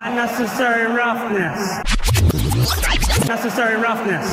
Unnecessary roughness. Necessary roughness.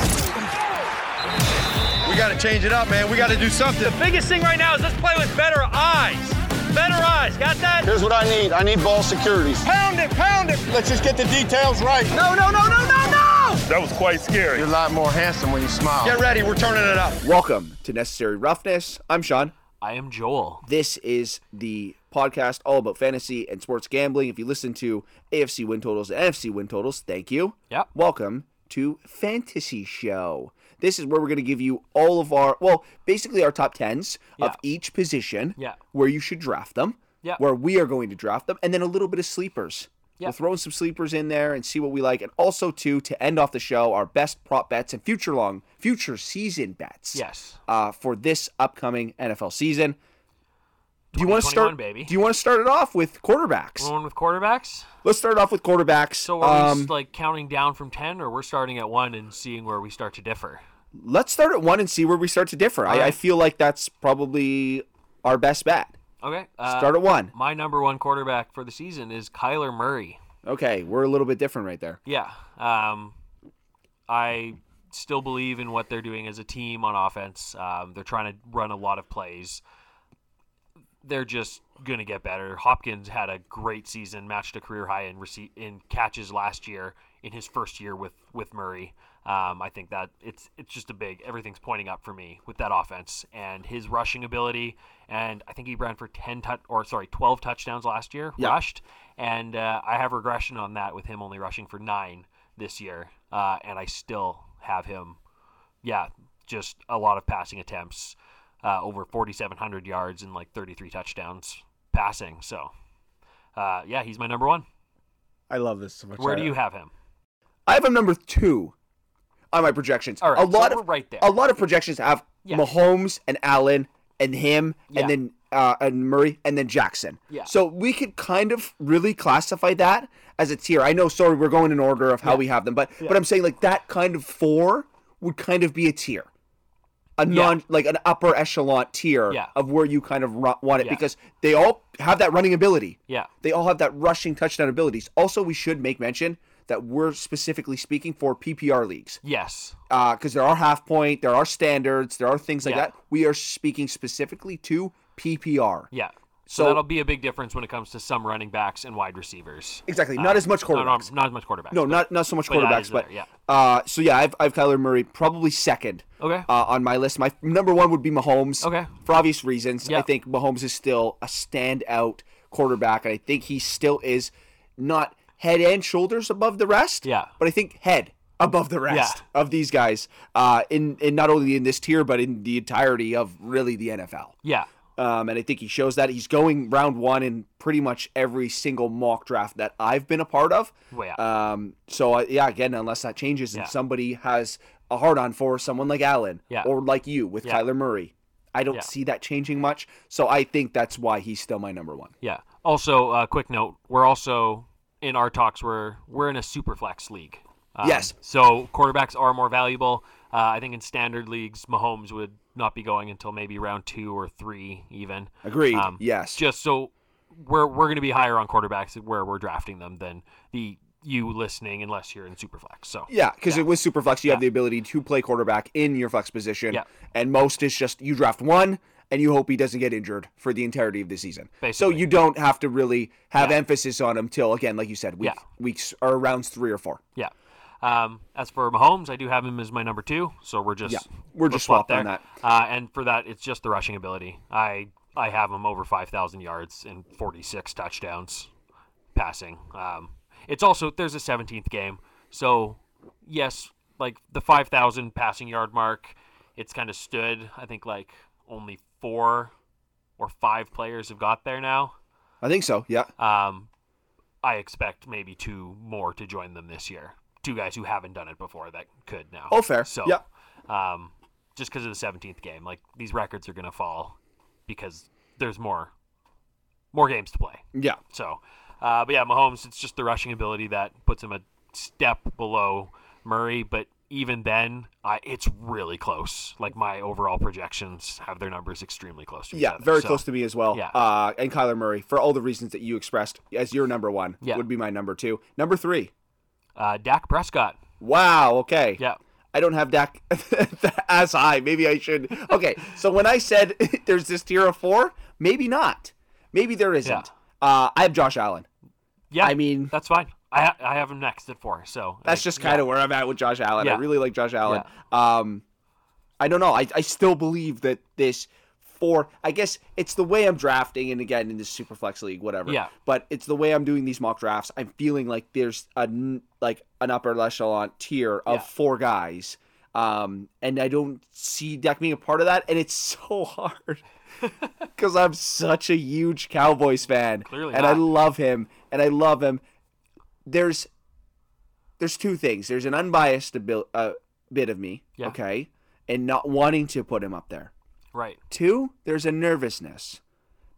We got to change it up, man. We got to do something. The biggest thing right now is let's play with better eyes. Better eyes. Got that? Here's what I need. I need ball securities. Pound it, pound it. Let's just get the details right. No, no, no, no, no, no! That was quite scary. You're a lot more handsome when you smile. Get ready. We're turning it up. Welcome to Necessary Roughness. I'm Sean. I am Joel. This is the podcast all about fantasy and sports gambling. If you listen to AFC win totals and NFC win totals, thank you. Yep. Welcome to Fantasy Show. This is where we're going to give you all of our, well, basically our top tens Yeah. of each position, Yeah. where you should draft them, Yeah. where we are going to draft them, and then a little bit of sleepers. Yeah. We'll throw in some sleepers in there and see what we like, and also too to end off the show, our best prop bets and future long, future season bets. Yes. Uh, for this upcoming NFL season. Do you want to start? baby. Do you want to start it off with quarterbacks? Going with quarterbacks. Let's start off with quarterbacks. So are um, we like counting down from ten, or we're starting at one and seeing where we start to differ? let's start at one and see where we start to differ. I, I feel like that's probably our best bet. Okay. Uh, Start at one. My number one quarterback for the season is Kyler Murray. Okay, we're a little bit different right there. Yeah. Um, I still believe in what they're doing as a team on offense. Um, they're trying to run a lot of plays. They're just going to get better. Hopkins had a great season, matched a career high in rece- in catches last year in his first year with with Murray. Um, I think that it's it's just a big everything's pointing up for me with that offense and his rushing ability. And I think he ran for ten touch or sorry twelve touchdowns last year Yeah. rushed. And uh, I have regression on that with him only rushing for nine this year. Uh, and I still have him, yeah, just a lot of passing attempts, uh, over 4,700 yards and like 33 touchdowns passing. So, uh, yeah, he's my number one. I love this so much. Where do you have him? I have him number two on my projections. All right, a lot so of right there. a lot of projections have Yeah. Mahomes and Allen and him Yeah. and then uh, and Murray and then Jackson. Yeah. So we could kind of really classify that as a tier. I know. Sorry, we're going in order of how we have them, but but I'm saying like that kind of four would kind of be a tier. A non like an upper echelon tier Yeah. of where you kind of ru- want it Yeah. because they all have that running ability. Yeah. They all have that rushing touchdown abilities. Also, we should make mention that we're specifically speaking for PPR leagues Yes. Uh, because there are half point, there are standards, there are things like Yeah. that. We are speaking specifically to PPR. Yeah. So, So- that'll be a big difference when it comes to some running backs and wide receivers. Exactly. Not as much No, no, quarterbacks. not as much quarterbacks. No, but- not not so much but quarterbacks, but there, yeah. uh, so yeah, I've I've Kyler Murray probably second. Okay. Uh, on my list, my number one would be Mahomes. Okay. For obvious reasons, I Yeah. think Mahomes is still a standout quarterback, and I think he still is not head and shoulders above the rest. Yeah. But I think head above the rest of these guys, uh, in in not only in this tier but in the entirety of really the NFL. Yeah. Um, and I think he shows that he's going round one in pretty much every single mock draft that I've been a part of. Well, yeah. Um, so uh, yeah, again, unless that changes and Yeah. somebody has a hard on for someone like Allen Yeah. or like you with Yeah. Kyler Murray, I don't see that changing much. So I think that's why he's still my number one. Yeah. Also, uh, quick note: we're also in our talks. We're we're in a super flex league. Um, Yes. So quarterbacks are more valuable. Uh, I think in standard leagues, Mahomes would not be going until maybe round two or three, even. Agreed. Um, yes. Just so we're we're going to be higher on quarterbacks where we're drafting them than the you listening, unless you're in super flex. So Yeah, because Yeah. with Superflex, you have the ability to play quarterback in your flex position. Yeah. And most is just you draft one and you hope he doesn't get injured for the entirety of the season. Basically. So you don't have to really have Yeah. emphasis on him till, again, like you said, week, Yeah. weeks or rounds three or four. Yeah. Um, as for Mahomes, I do have him as my number two, so we're just Yeah, we're just swap swapped on that. Uh, and for that, it's just the rushing ability. I I have him over five thousand yards and forty six touchdowns passing. Um, it's also there's a seventeenth game, so yes, like the five thousand passing yard mark, it's kind of stood. I think like only four or five players have got there now. I think so. Yeah. Um, I expect maybe two more to join them this year. Two guys who haven't done it before that could now. Oh, fair. So, Yeah. um, just because of the seventeenth game, like these records are gonna fall because there's more, more games to play. Yeah. So, uh, but yeah, Mahomes, it's just the rushing ability that puts him a step below Murray. But even then, I, it's really close. Like my overall projections have their numbers extremely close to each Yeah, other. very So, close to me as well. yeah. Uh, and Kyler Murray, for all the reasons that you expressed as your number one, Yeah. would be my number two. Number three. Uh, Dak Prescott. Wow. Okay. Yeah. I don't have Dak as high. Maybe I should. Okay. So when I said there's this tier of four, maybe not. Maybe there isn't. Yeah. Uh, I have Josh Allen. Yeah, I mean- that's fine. I ha- I have him next at four. So That's just kind of where I'm at with Josh Allen. Yeah. I really like Josh Allen. Um, I don't know. I, I still believe that this four. I guess it's the way I'm drafting, and again in this Superflex league, whatever. Yeah. But it's the way I'm doing these mock drafts. I'm feeling like there's a like an upper echelon tier of Yeah. four guys. Um, and I don't see Dak being a part of that, and it's so hard because I'm such a huge Cowboys fan, Clearly and I love him, and I love him. There's there's two things. There's an unbiased abil- uh, bit of me, Yeah. okay, and not wanting to put him up there. Right. Two, there's a nervousness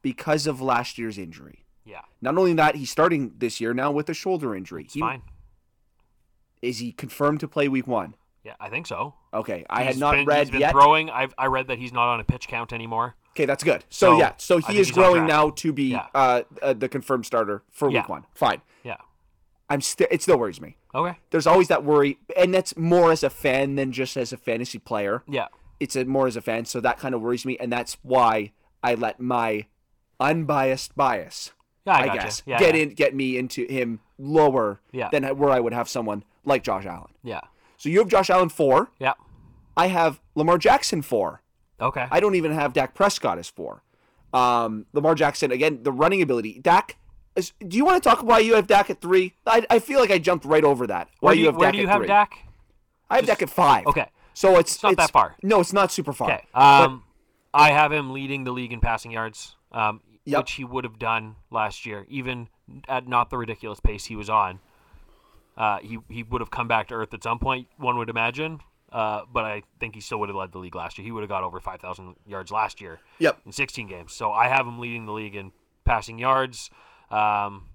because of last year's injury. Yeah, Not only that, he's starting this year now with a shoulder injury. it's He- fine. Is he confirmed to play week one? Yeah, I think so. Okay, I had not been, read he's been yet. throwing. I've I read that he's not on a pitch count anymore. Okay, that's good. So, So, yeah, so he is growing now to be Yeah. uh, uh, the confirmed starter for Yeah. week one. Fine. Yeah. I'm still. It still worries me. Okay. There's always that worry, and that's more as a fan than just as a fantasy player. Yeah. It's a, more as a fan, so that kind of worries me, and that's why I let my unbiased bias, Yeah, I, I, guess, Yeah, get yeah. in, get me into him lower than where I would have someone like Josh Allen. Yeah. So you have Josh Allen four. Yeah. I have Lamar Jackson four. Okay. I don't even have Dak Prescott as four. Um, Lamar Jackson again, the running ability. Dak. Is, do you want to talk about why you have Dak at three? I, I feel like I jumped right over that. Why where do you, have where Dak do you at have three? Dak? I have Dak at five. Okay. So it's, It's not that far. No, it's not super far. Okay. Um, I have him leading the league in passing yards, um, Yep. which he would have done last year, even at not the ridiculous pace he was on. Uh, he he would have come back to earth at some point, one would imagine. Uh, but I think he still would have led the league last year. He would have got over 5,000 yards last year Yep. in 16 games. So I have him leading the league in passing yards. Um,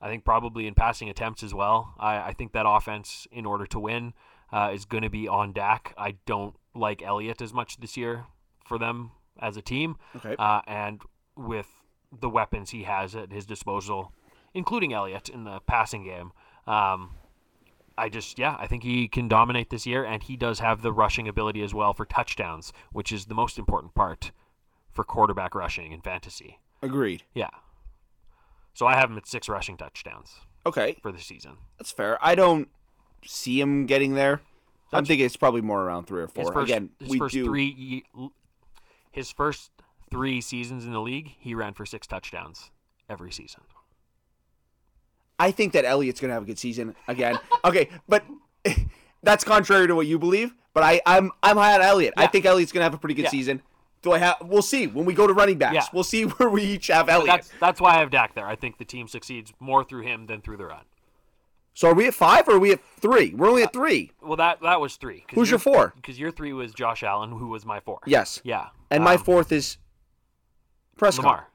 I think probably in passing attempts as well. I, I think that offense, in order to win, uh, is going to be on Dak. I don't like Elliott as much this year for them as a team. Okay. Uh, and with the weapons he has at his disposal, including Elliott in the passing game, um, I just, yeah, I think he can dominate this year, and he does have the rushing ability as well for touchdowns, which is the most important part for quarterback rushing in fantasy. Agreed. Yeah. So I have him at six rushing touchdowns Okay, for the season. that's fair. I don't see him getting there. I'm thinking it's probably more around three or four. His first, Again, his we first do. three, his first three seasons in the league, he ran for six touchdowns every season. I think that Elliott's gonna have a good season again. okay, but that's contrary to what you believe. But I, I'm I'm high on Elliott. I think Elliott's gonna have a pretty good Yeah. season. Do I have? We'll see when we go to running backs. Yeah. We'll see where we each have Elliott. that's that's why I have Dak there. I think the team succeeds more through him than through the run. So are we at five or are we at three? We're only at three. Well, that that was three. Who's your four? Because your three was Josh Allen, who was my four. Yes. Yeah. And my Um, fourth is Prescott. Lamar.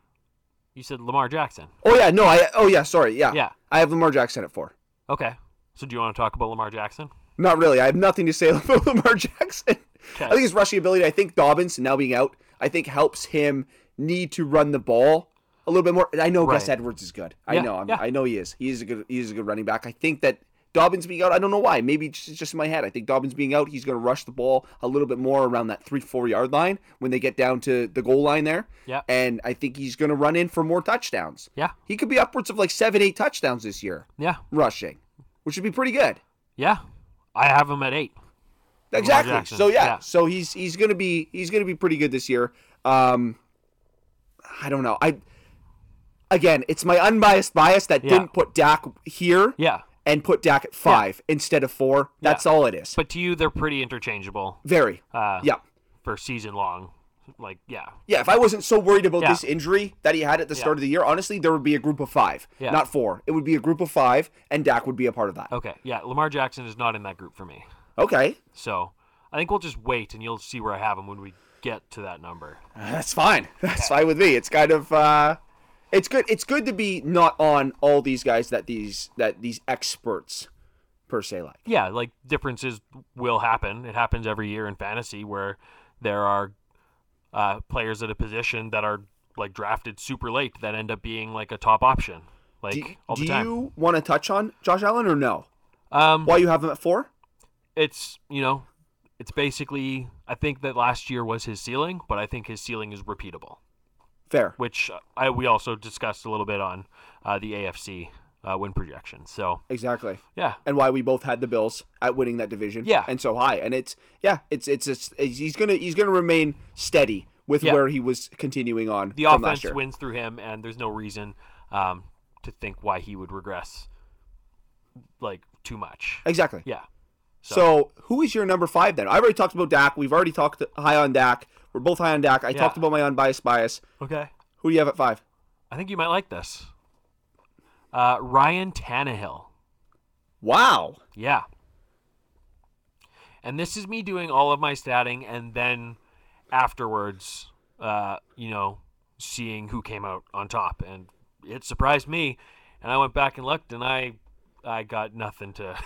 You said Lamar Jackson. Oh yeah, no, I. Oh yeah, sorry. Yeah. Yeah. I have Lamar Jackson at four. Okay. So do you want to talk about Lamar Jackson? Not really. I have nothing to say about Lamar Jackson. Okay. I think his rushing ability. I think Dobbins now being out. I think helps him need to run the ball a little bit more. I know Gus Edwards is good. I Yeah, know. I'm, yeah. I know he is. He is a good. He is a good running back. I think that Dobbins being out. I don't know why. Maybe it's just in my head. I think Dobbins being out. He's going to rush the ball a little bit more around that three four yard line when they get down to the goal line there. Yeah. And I think he's going to run in for more touchdowns. Yeah. He could be upwards of like seven eight touchdowns this year Yeah. rushing, which would be pretty good. Yeah. I have him at eight. Exactly. So yeah, yeah. so he's he's gonna be he's gonna be pretty good this year. Um, I don't know. I again, it's my unbiased bias that Yeah. didn't put Dak here Yeah. and put Dak at five instead of four. That's Yeah. all it is. But to you, they're pretty interchangeable Very. uh, yeah. for season long. Like, yeah. Yeah, if I wasn't so worried about Yeah. this injury that he had at the start Yeah. of the year, honestly, there would be a group of five, Yeah. not four. It would be a group of five, and Dak would be a part of that. Okay. Yeah. Lamar Jackson is not in that group for me. Okay, So I think we'll just wait and you'll see where I have him when we get to that number. That's fine. That's fine with me. It's kind of uh it's good it's good to be not on all these guys that these that these experts per se. Like yeah, like differences will happen. It happens every year in fantasy where there are uh, players at a position that are like drafted super late that end up being like a top option, like do, all the do time. you want to touch on Josh Allen or no? um, Why you have him at four? it's you know, it's basically I think that last year was his ceiling, but I think his ceiling is repeatable, Fair. which I we also discussed a little bit on uh, the AFC uh, win projection. So Exactly. yeah, and why we both had the Bills at winning that division. Yeah. and so high. And it's yeah, it's it's, it's, he's gonna he's gonna remain steady with Yeah. where he was continuing on the offense wins through him, and there's no reason um, to think why he would regress like too much. Exactly. Yeah. So. who is your number five then? I've already talked about Dak. We've already talked high on Dak. We're both high on Dak. I Yeah. talked about my unbiased bias. Okay. Who do you have at five? I think you might like this. Uh, Ryan Tannehill. Wow. Yeah. And this is me doing all of my statting and then afterwards, uh, you know, seeing who came out on top. And it surprised me. And I went back and looked and I I got nothing to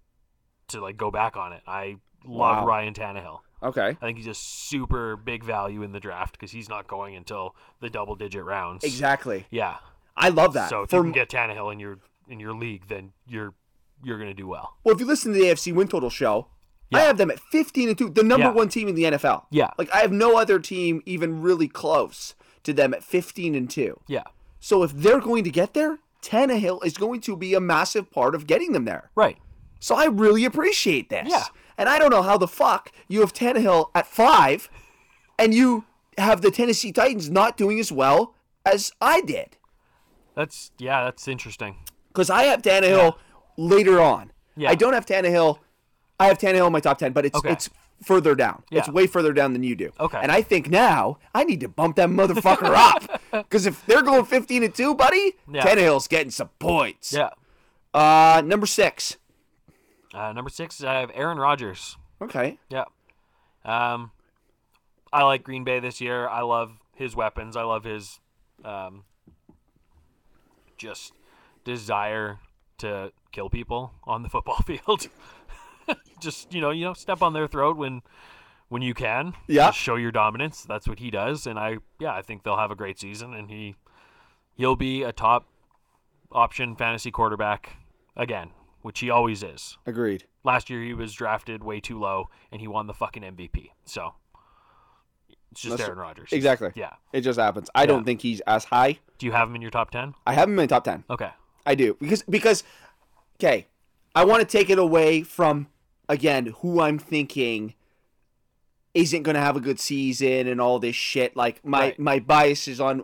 to like go back on it. I love Wow. Ryan Tannehill. Okay. I think he's a super big value in the draft because he's not going until the double digit rounds. Exactly. Yeah. I love that. So if For- you can get Tannehill in your in your league, then you're you're gonna do well. well, if you listen to the AFC win total show, I have them at fifteen and two, the number Yeah. one team in the NFL. Yeah. Like I have no other team even really close to them at fifteen and two. Yeah. So if they're going to get there, Tannehill is going to be a massive part of getting them there. Right. So I really appreciate this. Yeah. And I don't know how the fuck you have Tannehill at five, and you have the Tennessee Titans not doing as well as I did. That's yeah, that's interesting. Because I have Tannehill later on. Yeah. I don't have Tannehill. I have Tannehill in my top ten, but it's Okay. it's further down. Yeah. It's way further down than you do. Okay. And I think now I need to bump that motherfucker up. Because if they're going fifteen and two, buddy, Yeah. Tannehill's getting some points. Yeah. Uh, number six. Uh, number six, I have Aaron Rodgers. Okay. Yeah. Um, I like Green Bay this year. I love his weapons. I love his um, just desire to kill people on the football field. just you know, you know, step on their throat when when you can. Yeah. Just show your dominance. That's what he does, and I yeah, I think they'll have a great season, and he he'll be a top option fantasy quarterback again, which he always is. Agreed. Last year he was drafted way too low, and he won the fucking MVP. So it's just That's- Aaron Rodgers. Exactly. Yeah. It just happens. I don't think he's as high. Do you have him in your top ten? I have him in top ten. Okay. I do because because okay, I want to take it away from again who I'm thinking isn't going to have a good season and all this shit. Like my Right. my bias is on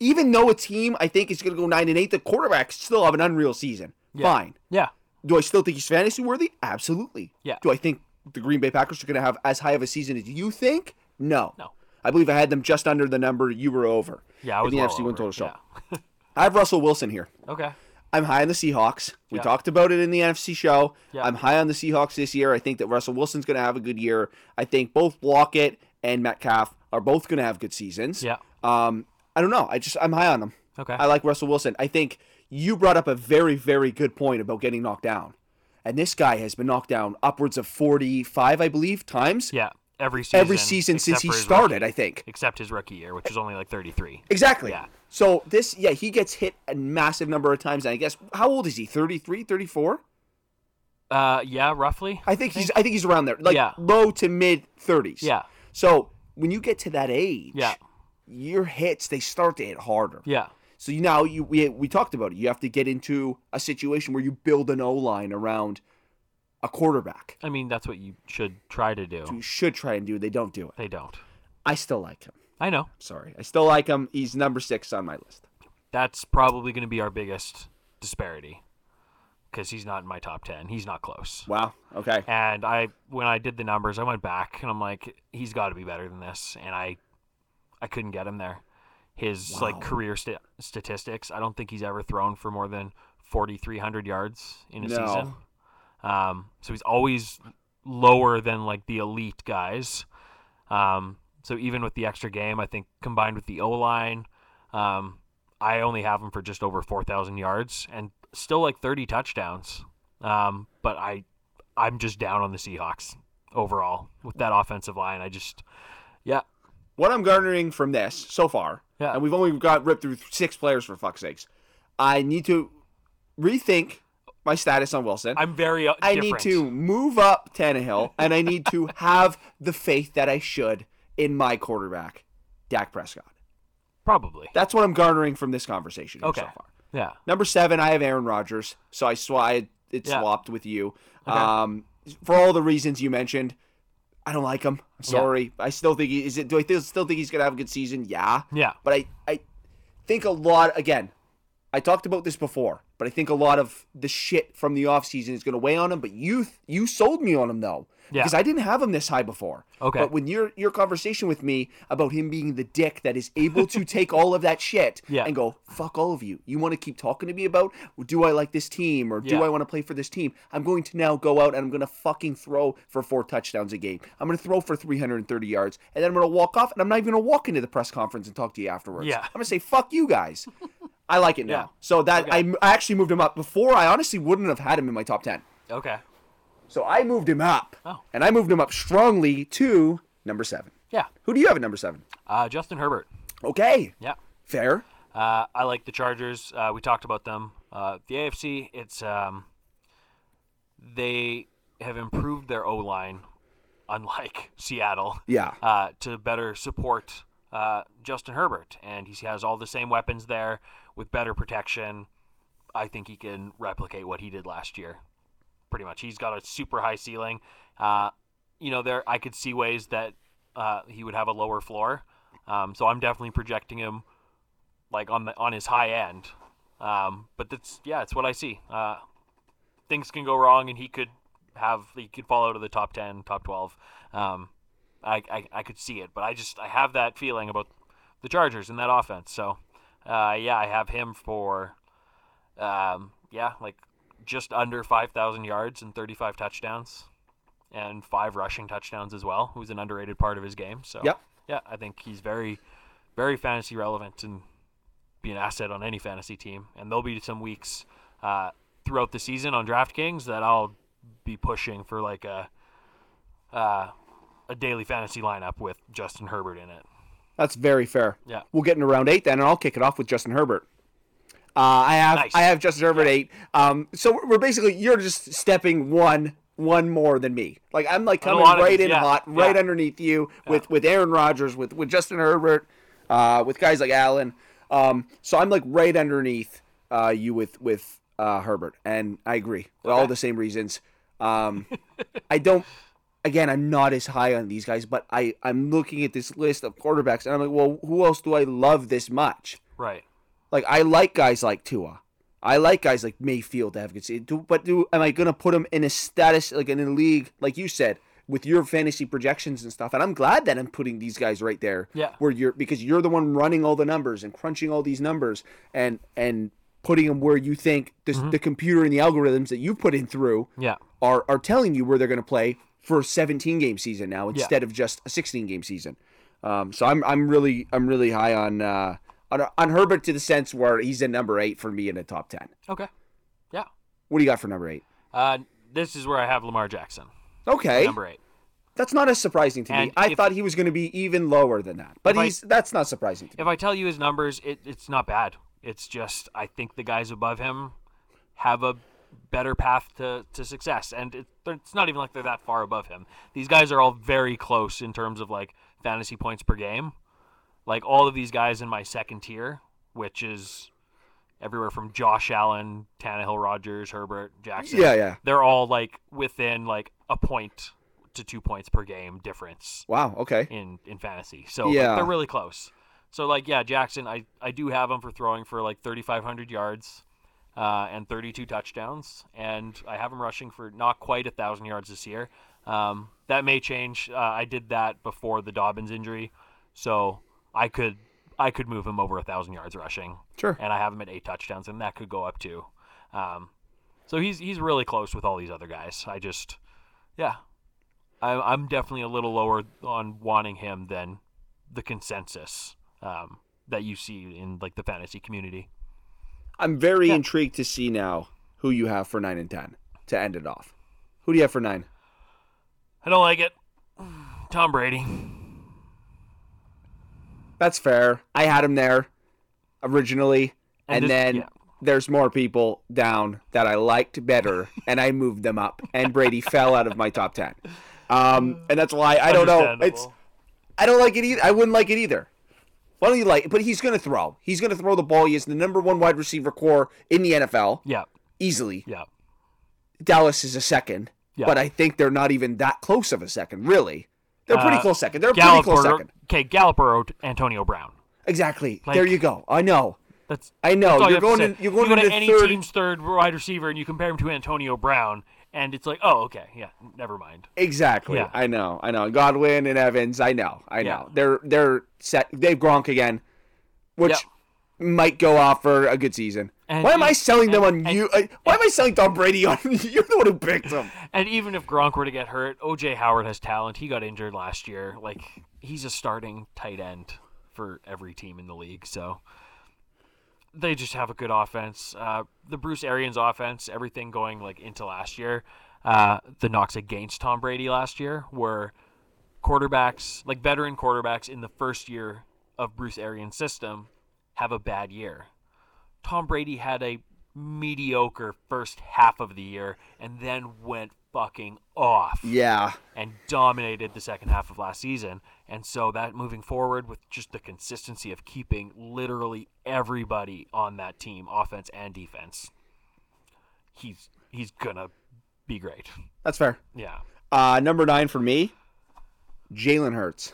even though a team I think is going to go nine and eight, the quarterbacks still have an unreal season. Yeah. Fine. Yeah. Do I still think he's fantasy worthy? Absolutely. Yeah. Do I think the Green Bay Packers are going to have as high of a season as you think? No. No. I believe I had them just under the number you were over. Yeah, I was in the well NFC win over total show. yeah. I have Russell Wilson here. Okay. I'm high on the Seahawks. We Yeah. talked about it in the NFC show. Yeah. I'm high on the Seahawks this year. I think that Russell Wilson's going to have a good year. I think both Lockett and Metcalf are both going to have good seasons. Yeah. Um, I don't know. I just I'm high on them. Okay. I like Russell Wilson. I think you brought up a very very good point about getting knocked down, and this guy has been knocked down upwards of 45, I believe, times. Yeah. Every season. Every season since he started, rookie- I think. except his rookie year, which was only like 33. Exactly. Yeah. So this, yeah, he gets hit a massive number of times. And I guess how old is he? 33, 34? Uh, yeah, roughly. I think he's I think he's around there, like Yeah. low to mid thirties. Yeah. So when you get to that age, Yeah. your hits they start to hit harder. Yeah. So you now you we we talked about it. You have to get into a situation where you build an O line around a quarterback. I mean, that's what you should try to do. You should try and do. They don't do it. They don't. I still like him. I know. Sorry, I still like him. He's number six on my list. That's probably going to be our biggest disparity because he's not in my top 10. He's not close. Wow. Okay. And I, when I did the numbers, I went back and I'm like, he's got to be better than this. And I, I couldn't get him there. His like career sta statistics, I don't think he's ever thrown for more than 4,300 yards in a No. season. Um, so he's always lower than like the elite guys. Um, so even with the extra game, I think combined with the O line, um, I only have him for just over 4,000 yards and still like 30 touchdowns. Um, but I, I'm just down on the Seahawks overall with that offensive line. I just, yeah, What I'm garnering from this so far, Yeah. and we've only got ripped through six players for fuck's sakes. I need to rethink my status on Wilson. I'm very. Uh, I need to move up Tannehill, and I need to have the faith that I should in my quarterback, Dak Prescott. probably. That's what I'm garnering from this conversation Okay. so far. Yeah. Number seven, I have Aaron Rodgers, so I sw- I, it Yeah. swapped with you. Um, for all the reasons you mentioned, I don't like him. Sorry, I still think he is. It do I still think he's gonna have a good season? Yeah, Yeah. but I I think a lot again. I talked about this before, but I think a lot of the shit from the offseason is going to weigh on him. But you you sold me on him though, Yeah. because I didn't have him this high before. Okay. But when your your conversation with me about him being the dick that is able to take all of that shit Yeah. and go fuck all of you, you want to keep talking to me about do I like this team or do Yeah. I want to play for this team? I'm going to now go out and I'm going to fucking throw for four touchdowns a game. I'm going to throw for 330 yards and then I'm going to walk off and I'm not even going to walk into the press conference and talk to you afterwards. Yeah. I'm going to say fuck you guys. I like it now. Yeah. So that Okay. I, I actually moved him up. Before I honestly wouldn't have had him in my top 10. Okay. So I moved him up. Oh. And I moved him up strongly to number 7. Yeah. Who do you have at number 7? Uh, Justin Herbert. Okay. Yeah. Fair. Uh, I like the Chargers. Uh, we talked about them. Uh, the AFC, it's um, they have improved their O line, unlike Seattle. Yeah. Uh, to better support uh, Justin Herbert, and he has all the same weapons there with better protection. I think he can replicate what he did last year. Pretty much, he's got a super high ceiling. Uh, you know, there I could see ways that uh, he would have a lower floor. Um, so I'm definitely projecting him like on the on his high end. Um, but that's yeah, it's what I see. Uh, things can go wrong, and he could have he could fall out of the top ten, top twelve. Um, I, I I could see it, but I just I have that feeling about the Chargers and that offense. So uh, yeah, I have him for um, yeah, like just under five thousand yards and thirty five touchdowns. And five rushing touchdowns as well, who's an underrated part of his game. So Yep. yeah, I think he's very, very fantasy relevant and be an asset on any fantasy team. And there'll be some weeks uh, throughout the season on DraftKings that I'll be pushing for like a uh, a daily fantasy lineup with Justin Herbert in it. That's very fair. Yeah. We'll get into round eight then, and I'll kick it off with Justin Herbert. Uh, I have Nice. I have Justin Herbert eight. Um, so we're- basically you're just stepping one one more than me. Like I'm like coming right in yeah, hot, right yeah. underneath you with with Aaron Rodgers, with with Justin Herbert, uh, with guys like Allen. Um, so I'm like right underneath uh, you with with uh, Herbert, and I agree with all the same reasons. Um, I don't. Again, I'm not as high on these guys, but I I'm looking at this list of quarterbacks, and I'm like, well, who else do I love this much? Right. Like I like guys like Tua. I like guys like Mayfield to have good season. Do, but do am I gonna put them in a status like in a league like you said with your fantasy projections and stuff? And I'm glad that I'm putting these guys right there. Yeah. Where you're because you're the one running all the numbers and crunching all these numbers and and putting them where you think this, mm-hmm. the computer and the algorithms that you put in through Yeah. are are telling you where they're going to play for a 17 game season now instead of just a 16 game season. Um, so I'm I'm really I'm really high on uh, on on Herbert to the sense where he's a number eight for me in the top 10. Okay. Yeah. What do you got for number eight? Uh, this is where I have Lamar Jackson, Okay, number eight. that's not as surprising to me. And I if- thought he was going to be even lower than that, but If I- he's that's not surprising to me. If I tell you his numbers, it, it's not bad. It's just I think the guys above him have a better path to, to success, and it, it's not even like they're that far above him. These guys are all very close in terms of like fantasy points per game. Like all of these guys in my second tier, which is everywhere from Josh Allen, Tannehill, Rodgers, Herbert, Jackson. Yeah, yeah. They're all like within like a point to two points per game difference Wow. Okay. in in fantasy. So like, Yeah. they're really close. So like yeah, Jackson, I I do have him for throwing for like 3500 yards uh, and 32 touchdowns and I have him rushing for not quite a 1000 yards this year. Um, that may change. Uh, I did that before the Dobbins injury. So I could I could move him over a 1000 yards rushing. Sure. And I have him at 8 touchdowns and that could go up too. Um, so he's he's really close with all these other guys. I just yeah, I, I'm definitely a little lower on wanting him than the consensus um, that you see in like the fantasy community. I'm very intrigued to see now who you have for nine and ten. to end it off. Who do you have for nine? I don't like it. Tom Brady. That's fair. I had him there originally, And and, this- then yeah. there's more people down that I liked better, and I moved them up, and Brady fell out of my top ten. Um, and that's why I don't know. It's I don't like it either. I wouldn't like it either. Why don't you like? But he's gonna throw. He's gonna throw the ball. He is the number one wide receiver core in the NFL Yeah. easily. Yeah. Dallas is a second, Yeah. but I think they're not even that close of a second. Really, they're pretty Uh, close second. They're a pretty close or second. okay, Gallup or Antonio Brown. Exactly. Like- there you go. I know. That's I know. that's you You're to going in- you're going you go to any third- team's third wide receiver and you compare him to Antonio Brown, and it's like, oh, okay, yeah, never mind. Exactly. Yeah. I know. I know. Godwin and Evans. I know. I know. Yeah. They're they're set. They've Gronk again, which Yep. might go off for a good season. And why am I selling them on and- you? uh, why am I selling Tom Brady on you're the one who picked him? And even if Gronk were to get hurt, OJ Howard has talent. He got injured last year. Like he's a starting tight end for every team in the league. So they just have a good offense. Uh, the Bruce Arians offense, everything going like into last year. Uh, the knocks against Tom Brady last year were quarterbacks, like veteran quarterbacks in the first year of Bruce Arians' system, have a bad year. Tom Brady had a mediocre first half of the year and then went fucking off Yeah. and dominated the second half of last season. And so that moving forward with just the consistency of keeping literally everybody on that team, offense and defense, he's he's gonna be great. That's fair. Yeah. Uh, number nine for me, Jalen Hurts.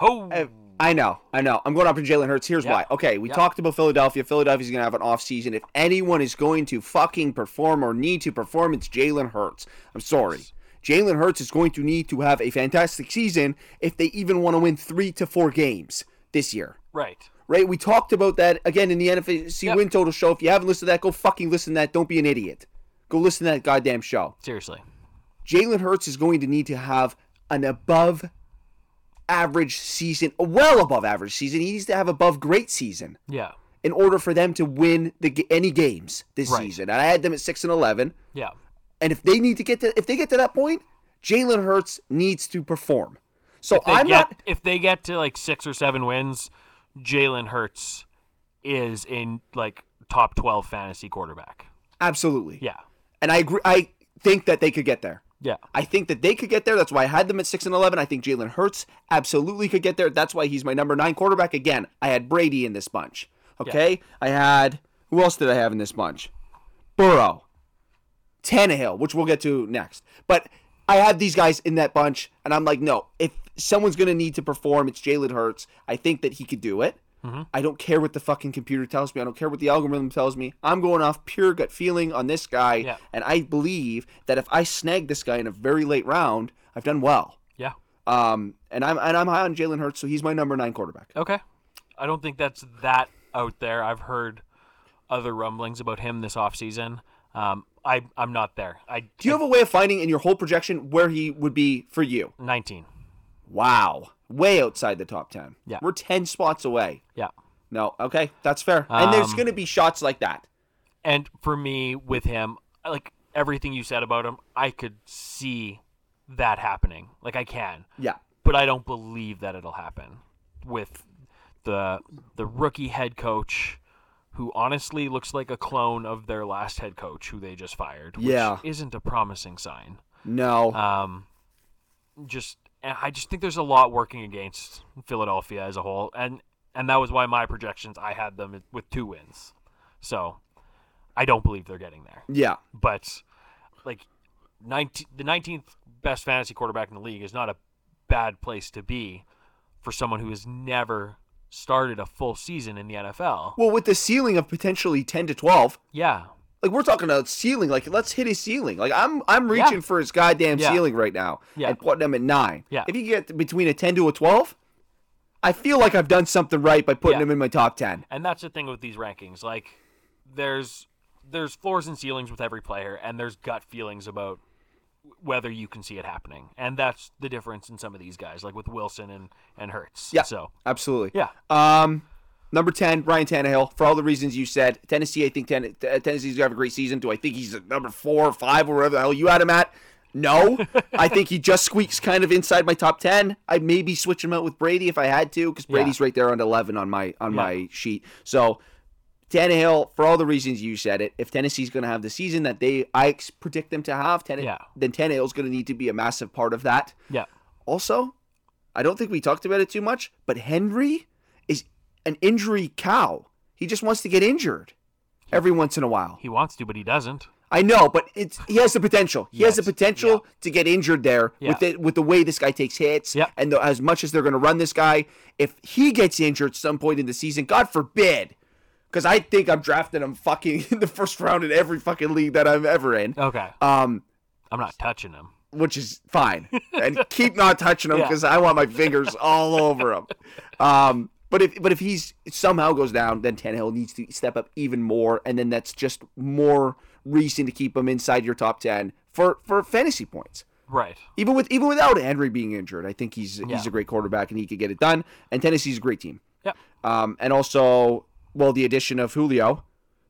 Oh, eh, I- I know, I know. I'm going up to Jalen Hurts. Here's Yeah. why. Okay, we Yeah. talked about Philadelphia. Philadelphia's going to have an off season. If anyone is going to fucking perform or need to perform, it's Jalen Hurts. I'm sorry. Jalen Hurts is going to need to have a fantastic season if they even want to win three to four games this year. right. Right? We talked about that again in the NFC Yep. win total show. If you haven't listened to that, go fucking listen to that. Don't be an idiot. Go listen to that goddamn show. Seriously. Jalen Hurts is going to need to have an above average season, well above average season. He needs to have above great season Yeah. in order for them to win the any games this Right. season. And I had them at six and eleven. Yeah. And if they need to get to if they get to that point, Jalen Hurts needs to perform. So I'm get, not if they get to like six or seven wins, Jalen Hurts is in like top twelve fantasy quarterback. absolutely. Yeah. And I agree. I think that they could get there. Yeah. I think that they could get there. That's why I had them at six and eleven. I think Jalen Hurts absolutely could get there. That's why he's my number nine quarterback. Again, I had Brady in this bunch. Okay, I had who else did I have in this bunch? Burrow, Tannehill, which we'll get to next. But I had these guys in that bunch, and I'm like, no, if someone's gonna need to perform, it's Jalen Hurts. I think that he could do it. I don't care what the fucking computer tells me. I don't care what the algorithm tells me. I'm going off pure gut feeling on this guy, Yeah. and I believe that if I snag this guy in a very late round, I've done well. Yeah. Um, and I'm and I'm high on Jalen Hurts, so he's my number nine quarterback. Okay. I don't think that's that out there. I've heard other rumblings about him this offseason. Um, I I'm not there. I Do you have a way of finding in your whole projection where he would be for you? 19. Wow, way outside the top ten. Yeah. we're ten spots away. Yeah. No, okay, that's fair. and there's Um, going to be shots like that. And for me with him, like everything you said about him, I could see that happening. Like I can. Yeah, but I don't believe that it'll happen with the the rookie head coach who honestly looks like a clone of their last head coach who they just fired which Yeah. isn't a promising sign no, um just and I just think there's a lot working against Philadelphia as a whole and and that was why my projections I had them with two wins so I don't believe they're getting there yeah, but like 19, the 19th best fantasy quarterback in the league is not a bad place to be for someone who has never started a full season in the NFL. Well, with the ceiling of potentially ten to twelve, Yeah. Like we're talking about ceiling. Like let's hit his ceiling. Like I'm I'm reaching Yeah. for his goddamn Yeah. ceiling right now Yeah. and putting him at nine. Yeah. If you get between a ten to a twelve, I feel like I've done something right by putting Yeah. him in my top ten. And that's the thing with these rankings. Like there's there's floors and ceilings with every player and there's gut feelings about whether you can see it happening. And that's the difference in some of these guys like with Wilson and and Hurts. Yeah. So, Absolutely. yeah. Um, Number 10, Ryan Tannehill, for all the reasons you said. Tennessee, I think ten, uh, Tennessee's going to have a great season. Do I think he's at number four or five or wherever the hell you had him at? No. I think he just squeaks kind of inside my top 10. I'd maybe switch him out with Brady if I had to because Brady's right there on 11 on my on Yeah. my sheet. So Tannehill, for all the reasons you said it, if Tennessee's going to have the season that they I predict them to have, Tanne- Yeah. then Tannehill's going to need to be a massive part of that. Yeah. Also, I don't think we talked about it too much, but Henry is an injury cow. He just wants to get injured every once in a while. He wants to, but he doesn't. I know, but it's he has the potential. He has the Yes. potential to get injured there with Yeah. it with the way this guy takes hits and the, as much as they're going to run this guy. If he gets injured at some point in the season, God forbid, because I think I'm drafting him fucking in the first round in every fucking league that I'm ever in. Okay. Um, I'm not touching him. which is fine. And keep not touching him Yeah. because I want my fingers all over him. Um, but if but if he's somehow goes down, then Tannehill needs to step up even more, and then that's just more reason to keep him inside your top ten for for fantasy points. Right. Even with even without Henry being injured, I think he's Yeah. he's a great quarterback and he could get it done. And Tennessee's a great team. Yeah. Um, and also, well, the addition of Julio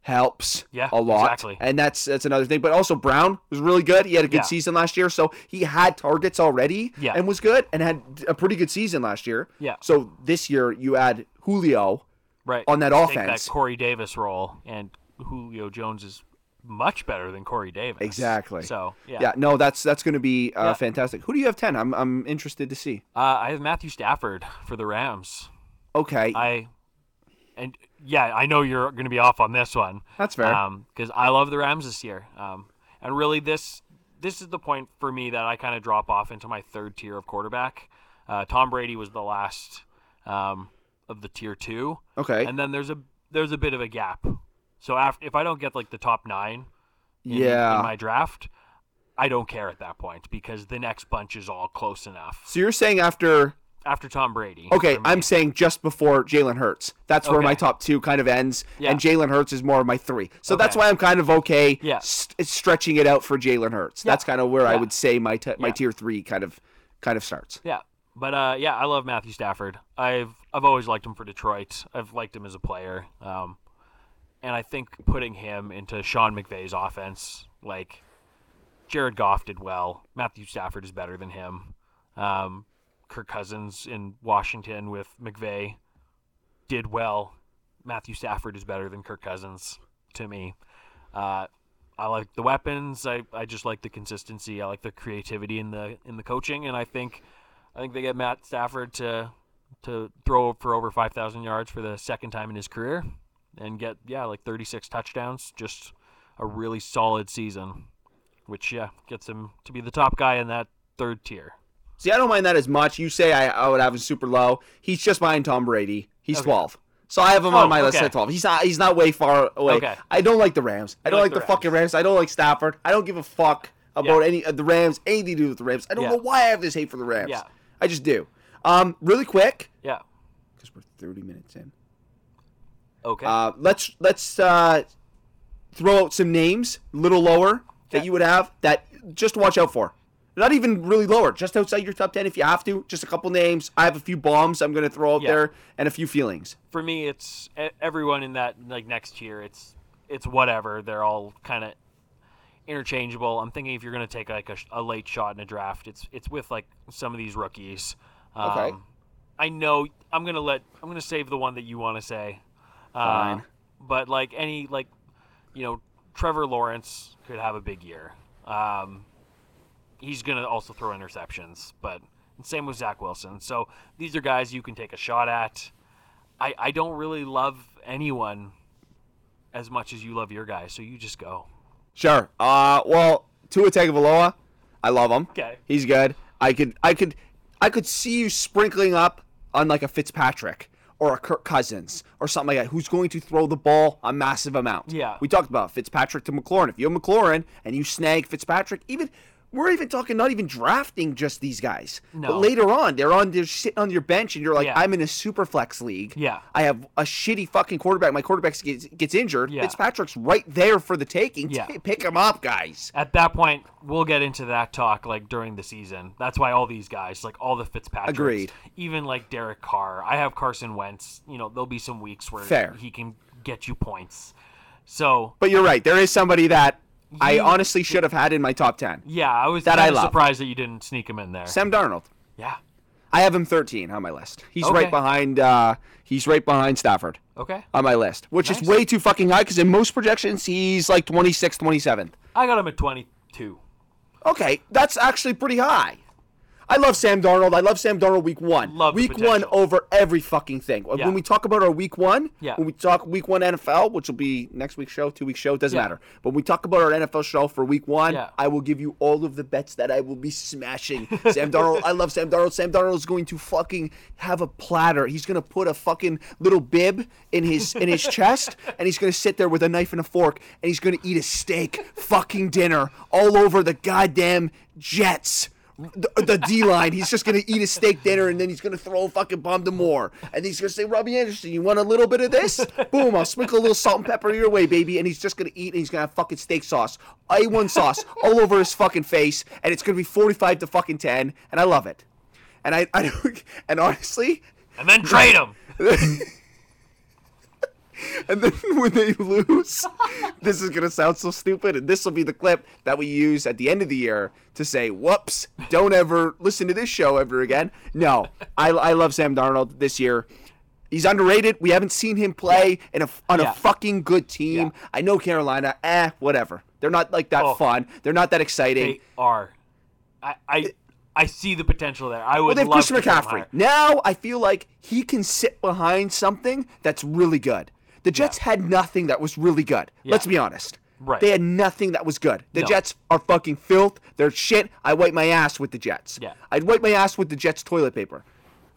helps Yeah, a lot. exactly. And that's that's another thing. But also Brown was really good. He had a good Yeah. season last year, so he had targets already Yeah. and was good and had a pretty good season last year. Yeah. So this year you add Julio. Right. On that offense. that Corey Davis role, and Julio Jones is much better than Corey Davis. Exactly. So yeah. Yeah, no, that's that's going to be uh, Yeah. fantastic. Who do you have 10? I'm I'm interested to see. Uh, I have Matthew Stafford for the Rams. Okay. I and yeah, I know you're going to be off on this one. That's fair. because I love the Rams this year. Um, and really, this this is the point for me that I kind of drop off into my third tier of quarterback. Uh, Tom Brady was the last um, of the tier two. Okay. And then there's a there's a bit of a gap. So after if I don't get like the top nine, in, Yeah. in my draft, I don't care at that point because the next bunch is all close enough. so you're saying after After Tom Brady. Okay. I'm saying just before Jalen Hurts. That's where Okay. my top two kind of ends, Yeah. and Jalen Hurts is more of my three. So that's why I'm kind of okay Yeah. st- stretching it out for Jalen Hurts. Yeah. That's kind of where I would say my t- my tier three kind of kind of starts. Yeah, but uh, yeah, I love Matthew Stafford. I've I've always liked him for Detroit. I've liked him as a player, um, and I think putting him into Sean McVay's offense, like Jared Goff did well. Matthew Stafford is better than him. Um, Kirk Cousins in Washington with McVay did well. Matthew Stafford is better than Kirk Cousins to me. Uh, I like the weapons. I, I just like the consistency. I like the creativity in the in the coaching, and I think I think they get Matt Stafford to to throw for over five thousand yards for the second time in his career, and get yeah like thirty six touchdowns. Just a really solid season, which yeah gets him to be the top guy in that third tier. See, I don't mind that as much. You say I, I would have him super low. He's just behind Tom Brady. He's Okay. 12. So I have him Oh, on my list okay. at 12. He's not he's not way far away. Okay. I don't like the Rams. I don't like, like the, the fucking Rams. I don't like Stafford. I don't give a fuck about Yeah. any of the Rams, anything to do with the Rams. I don't Yeah. know why I have this hate for the Rams. Yeah. I just do. Um, really quick, Yeah. because we're 30 minutes in. Okay. Uh, let's let's uh, throw out some names, a little lower that you would have that just watch out for. Not even really lower, just outside your top ten if you have to. Just a couple names. I have a few bombs I'm gonna throw out Yeah. there and a few feelings. for me, it's everyone in that like next year. It's it's whatever. They're all kind of interchangeable. I'm thinking if you're going to take like a, a late shot in a draft, it's it's with like some of these rookies. Um, Okay. I know I'm going to let I'm going to save the one that you want to say. Uh, Fine. But like any like you know Trevor Lawrence could have a big year. Um, he's going to also throw interceptions, but same with Zach Wilson. So these are guys you can take a shot at. I, I don't really love anyone as much as you love your guys, so you just go. Sure. Uh, well, Tua Tagovailoa, I love him. Okay. He's good. I could, I could, I could see you sprinkling up on like a Fitzpatrick or a Kirk Cousins or something like that, who's going to throw the ball a massive amount. Yeah. We talked about Fitzpatrick to McLaurin. If you have McLaurin and you snag Fitzpatrick, even we're even talking not even drafting just these guys. But No. later on, they're on they're sitting on your bench and you're like, Yeah. I'm in a super flex league. Yeah. I have a shitty fucking quarterback. My quarterback gets, gets injured. Yeah. Fitzpatrick's right there for the taking. Yeah. Pick him up, guys. At that point, we'll get into that talk like during the season. That's why all these guys, like all the Fitzpatricks, Agreed. even like Derek Carr. I have Carson Wentz. You know, there'll be some weeks where Fair. he can get you points. So But you're right. There is somebody that I honestly should have had in my top 10. yeah, I was That I love. surprised that you didn't sneak him in there. Sam Darnold. Yeah. I have him 13 on my list. He's Okay. right behind. Uh, he's right behind Stafford Okay. on my list, which Nice. is way too fucking high because in most projections he's like 26th, 27th. I got him at 22. Okay, that's actually pretty high. I love Sam Darnold. I love Sam Darnold week one. Love week one over every fucking thing. Yeah. When we talk about our week one, Yeah. when we talk week one NFL, which will be next week's show, two week show, it doesn't Yeah. matter. But when we talk about our NFL show for week one, Yeah. I will give you all of the bets that I will be smashing. Sam Darnold, I love Sam Darnold. Sam Darnold is going to fucking have a platter. He's gonna put a fucking little bib in his in his chest, and he's gonna sit there with a knife and a fork, and he's gonna eat a steak fucking dinner all over the goddamn Jets the, the D line. He's just gonna eat a steak dinner and then he's gonna throw a fucking bomb to Moore. And he's gonna say, Robbie Anderson, you want a little bit of this? Boom, I'll sprinkle a little salt and pepper your way, baby. And he's just gonna eat and he's gonna have fucking steak sauce. A1 sauce all over his fucking face, and it's gonna be 45 to fucking 10, and I love it. And I, I and honestly, And then trade him. and then when they lose, this is gonna sound so stupid, and this will be the clip that we use at the end of the year to say, "Whoops! Don't ever listen to this show ever again." No, I, I love Sam Darnold this year. He's underrated. We haven't seen him play in a on Yeah. a fucking good team. Yeah. I know Carolina. Eh, whatever. They're not like that Oh. fun. They're not that exciting. They are. I I, I see the potential there. I would. Well, they have love Christian to get him McCaffrey. Now I feel like he can sit behind something that's really good. The Jets had nothing that was really good. Let's be honest. Right. They had nothing that was good. The No. Jets are fucking filth. They're shit. I wipe my ass with the Jets. Yeah. I'd wipe my ass with the Jets toilet paper.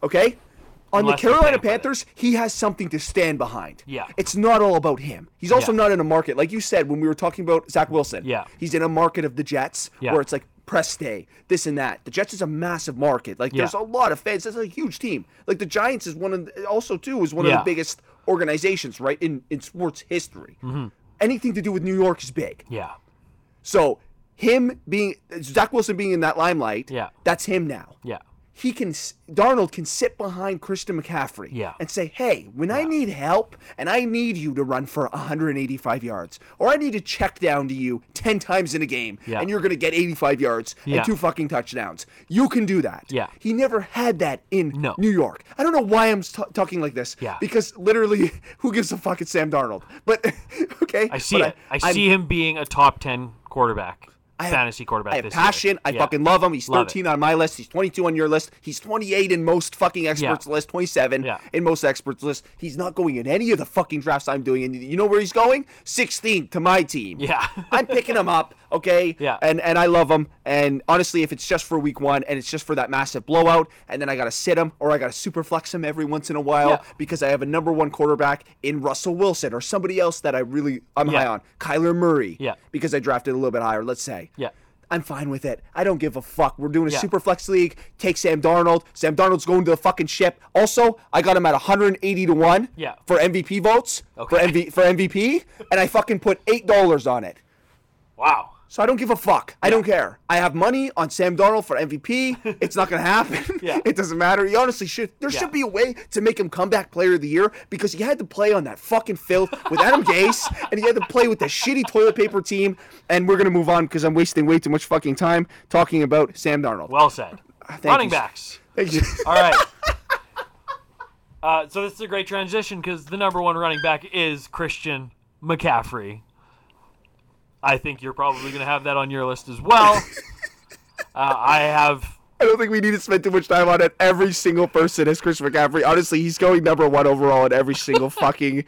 Okay? On Unless the Carolina paying for it. Panthers, he has something to stand behind. Yeah. It's not all about him. He's also Yeah. not in a market. Like you said when we were talking about Zach Wilson. Yeah. He's in a market of the Jets Yeah. where it's like press day, this and that. The Jets is a massive market. Like there's a lot of fans. It's a huge team. Like the Giants is one of the, also too is one of the biggest organizations right in in sports history. Mm-hmm. Anything to do with New York is big. Yeah. So him being Zach Wilson being in that limelight, Yeah. that's him now. Yeah. He can Darnold can sit behind Christian McCaffrey Yeah. and say, "Hey, when I need help and I need you to run for 185 yards, or I need to check down to you 10 times in a game, Yeah. and you're going to get 85 yards Yeah. and two fucking touchdowns, you can do that." Yeah. He never had that in No. New York. I don't know why I'm t- talking like this. Yeah. Because literally, who gives a fuck? It's Sam Darnold. But okay, I see but it. I, I'm- see him being a top 10 quarterback. Have- fantasy quarterback I have passion. year. I Yeah. fucking love him. He's Love it. 13 on my list. He's 22 on your list. He's 28 in most fucking experts' Yeah. list. 27 Yeah. in most experts' list. He's not going in any of the fucking drafts I'm doing. And you know where he's going? 16th to my team. Yeah. I'm picking him up. Okay. Yeah. And and I love him. And honestly, if it's just for week one and it's just for that massive blowout, and then I gotta sit him or I gotta super flex him every once in a while because I have a number one quarterback in Russell Wilson or somebody else that I really I'm high on, Kyler Murray. Yeah. Because I drafted a little bit higher. Let's say. Yeah. I'm fine with it. I don't give a fuck. We're doing a Yeah. super flex league. Take Sam Darnold. Sam Darnold's going to the fucking ship. Also, I got him at 180 to one. Yeah. For MVP votes. For Okay. MV, for MVP, and I fucking put eight dollars on it. Wow. So I don't give a fuck. I don't care. I have money on Sam Darnold for MVP. It's not gonna happen. Yeah. It doesn't matter. He honestly should. There Yeah. should be a way to make him comeback player of the year because he had to play on that fucking filth with Adam Gase, and he had to play with the shitty toilet paper team. And we're gonna move on because I'm wasting way too much fucking time talking about Sam Darnold. Well said. thank Running you. backs. Thank you. All right. Uh, so this is a great transition because the number one running back is Christian McCaffrey. I think you're probably going to have that on your list as well. uh, I have. I don't think we need to spend too much time on it. Every single person is Chris McCaffrey. Honestly, he's going number one overall in every single fucking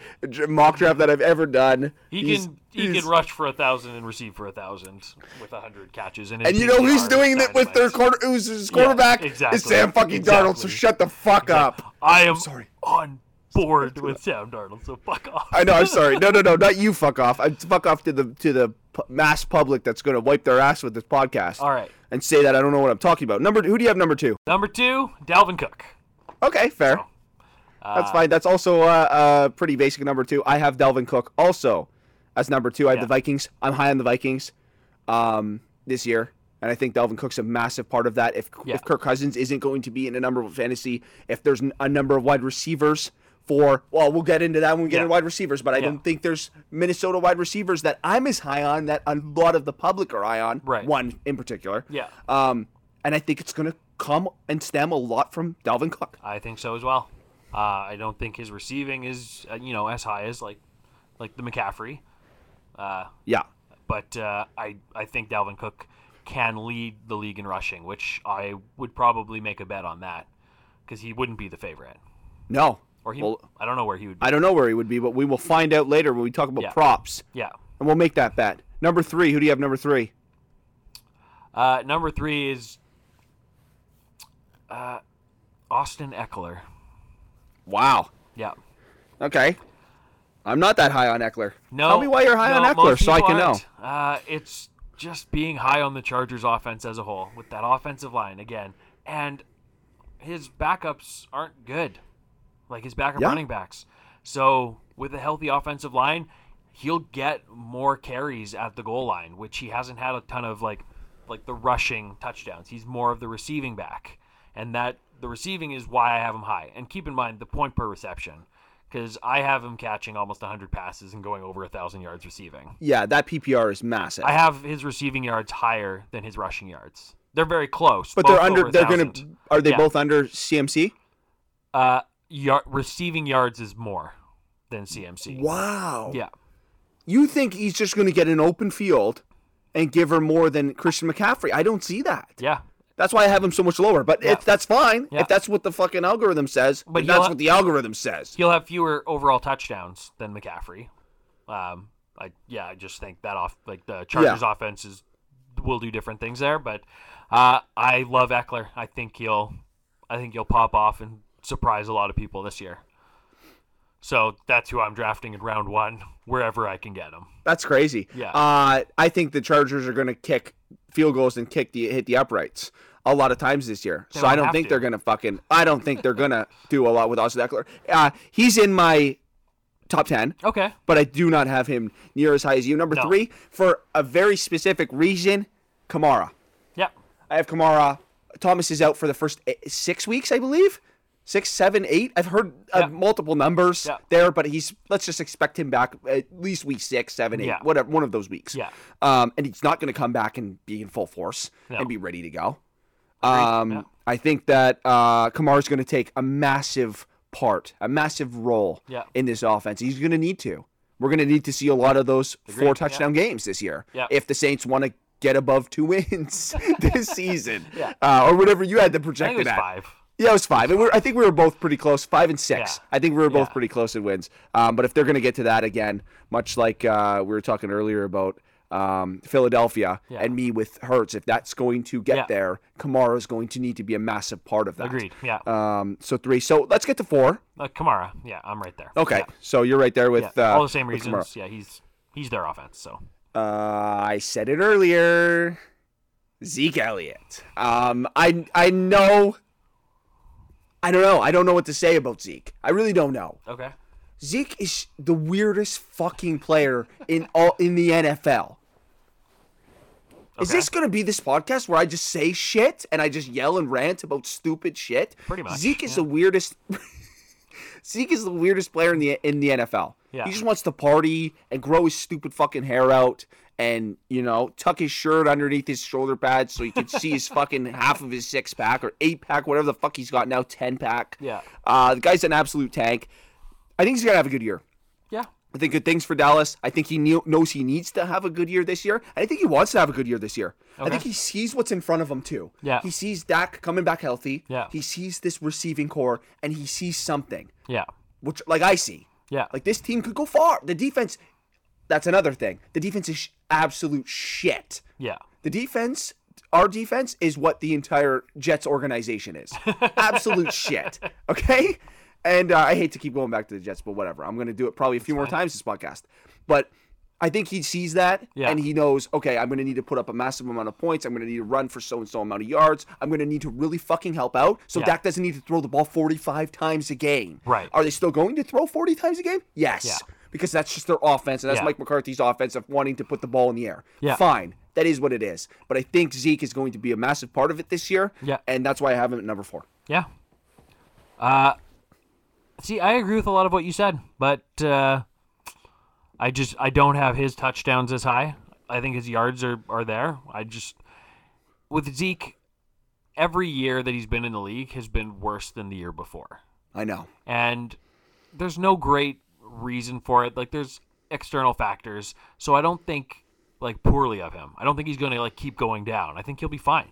mock draft that I've ever done. He He's- can he he's- can rush for a thousand and receive for a thousand with a hundred catches. And, And you know who's doing it with their quarter? Who's his quarterback? exactly. It's Sam fucking Darnold. So shut the fuck up. I am sorry. on board with Sam Darnold. So fuck off. I know. I'm sorry. No, no, no. Not you. Fuck off. I fuck off to the to the mass public that's going to wipe their ass with this podcast. All right. And say that I don't know what I'm talking about. Number who do you have number two? Number two, Dalvin Cook. Okay, fair. That's fine. That's also uh, uh, pretty basic number two. I have Dalvin Cook also as number two. I have Yeah. the Vikings. I'm high on the Vikings um, this year, and I think Dalvin Cook's a massive part of that. If Yeah. if Kirk Cousins isn't going to be in a number of fantasy, if there's a number of wide receivers for, well, we'll get into that when we get Yeah. into wide receivers. But I Yeah. don't think there's Minnesota wide receivers that I'm as high on that a lot of the public are high on. Right. One in particular. Yeah. Um, and I think it's going to come and stem a lot from Dalvin Cook. I think so as well. Uh, I don't think his receiving is uh, you know as high as like like the McCaffrey, Yeah. but uh, I I think Dalvin Cook can lead the league in rushing, which I would probably make a bet on that because he wouldn't be the favorite, No. Or he Well, I don't know where he would be. I don't know where he would be, but we will find out later when we talk about Yeah. props, yeah. and we'll make that bet. Number three, who do you have? Number three. Uh, number three is uh, Austin Ekeler. Wow. Yeah. Okay. I'm not that high on Ekeler. No. Tell me why you're high no, on Ekeler, so I can know. Uh, it's just being high on the Chargers offense as a whole with that offensive line again, and his backups aren't good, like his backup Yeah. running backs. So with a healthy offensive line, he'll get more carries at the goal line, which he hasn't had a ton of like like the rushing touchdowns. He's more of the receiving back, and that the receiving is why I have him high. And keep in mind the point per reception. Because I have him catching almost 100 passes and going over 1,000 yards receiving. Yeah, that PPR is massive. I have his receiving yards higher than his rushing yards. They're very close. but they're under. They're gonna. Are they Yeah. both under CMC? Uh, yard, receiving yards is more than CMC. Wow. Yeah. You think he's just gonna get an open field and give her more than Christian McCaffrey? I don't see that. Yeah. That's why I have him so much lower. But Yeah. if that's fine, Yeah. if that's what the fucking algorithm says, But that's ha- what the algorithm says. He'll have fewer overall touchdowns than McCaffrey. Um, I yeah, I just think that off like the Chargers offense is will do different things there. But uh, I love Ekeler. I think he'll I think he'll pop off and surprise a lot of people this year. So that's who I'm drafting in round one, wherever I can get him. That's crazy. Yeah. Uh, I think the Chargers are going to kick field goals and kick the hit the uprights a lot of times this year. They so I don't think to. they're going to fucking. I don't think they're going to do a lot with Austin Ekeler. Uh, he's in my top ten, Okay. but I do not have him near as high as you. Number No. three for a very specific reason. Kamara. Yeah. I have Kamara. Thomas is out for the first eh, six weeks, I believe. Six, seven, eight. I've heard uh, Yeah. multiple numbers Yeah. there, but he's let's just expect him back at least week six, seven, eight, Yeah. whatever, one of those weeks. Yeah. Um, and he's not going to come back and be in full force No. and be ready to go. Um. I think that uh, Kamara's going to take a massive part, a massive role Yeah. in this offense. He's going to need to. We're going to need to see a lot of those four Agreed, touchdown games this year. Yeah. If the Saints want to get above two wins this season, Yeah. uh, or whatever you had to I think it was at. five. Yeah, it was five. And we're, I think we were both pretty close, five and six. Yeah. I think we were both Yeah. pretty close in wins. Um, but if they're going to get to that again, much like uh, we were talking earlier about um, Philadelphia Yeah. and me with Hurts, if that's going to get there, Kamara is going to need to be a massive part of that. Agreed. Yeah. Um, so three. So let's get to four. Uh, Kamara. Yeah, I'm right there. Okay. So you're right there with uh, All the same reasons. Yeah, he's he's their offense. So Uh, I said it earlier. Zeke Elliott. Um, I I know. I don't know. I don't know what to say about Zeke. I really don't know. okay. Zeke is the weirdest fucking player in all in the NFL. Is this gonna be this podcast where I just say shit and I just yell and rant about stupid shit? Pretty much, Zeke is yeah. the weirdest. Zeke is the weirdest player in the in the NFL. Yeah. He just wants to party and grow his stupid fucking hair out and you know tuck his shirt underneath his shoulder pads so you can see his fucking half of his six pack or eight pack, whatever the fuck he's got now, ten pack. Yeah. Uh, the guy's an absolute tank. I think he's gonna have a good year. Yeah. I think good things for Dallas. I think he knew, knows he needs to have a good year this year. I think he wants to have a good year this year. I think he sees what's in front of him too. Yeah. He sees Dak coming back healthy. Yeah. He sees this receiving corps and he sees something, Yeah. which like I see. Yeah. Like this team could go far. The defense. That's another thing. The defense is absolute shit. Yeah. The defense, our defense, is what the entire Jets organization is. Absolute shit. Okay? And uh, I hate to keep going back to the Jets, but whatever. I'm going to do it probably a few more times this podcast. But I think he sees that Yeah. and he knows, okay, I'm going to need to put up a massive amount of points. I'm going to need to run for so and so amount of yards. I'm going to need to really fucking help out. So Yeah. Dak doesn't need to throw the ball 45 times a game. Right. Are they still going to throw 40 times a game? Yes. Yeah. Because that's just their offense, and that's Yeah. Mike McCarthy's offense of wanting to put the ball in the air. Yeah. Fine. That is what it is. But I think Zeke is going to be a massive part of it this year. Yeah. And that's why I have him at number four. Yeah. Uh, see, I agree with a lot of what you said, but uh, I just I don't have his touchdowns as high. I think his yards are are there. I just with Zeke, every year that he's been in the league has been worse than the year before, I know. and there's no great reason for it. Like there's external factors, so I don't think like poorly of him. I don't think he's going to like keep going down. I think he'll be fine.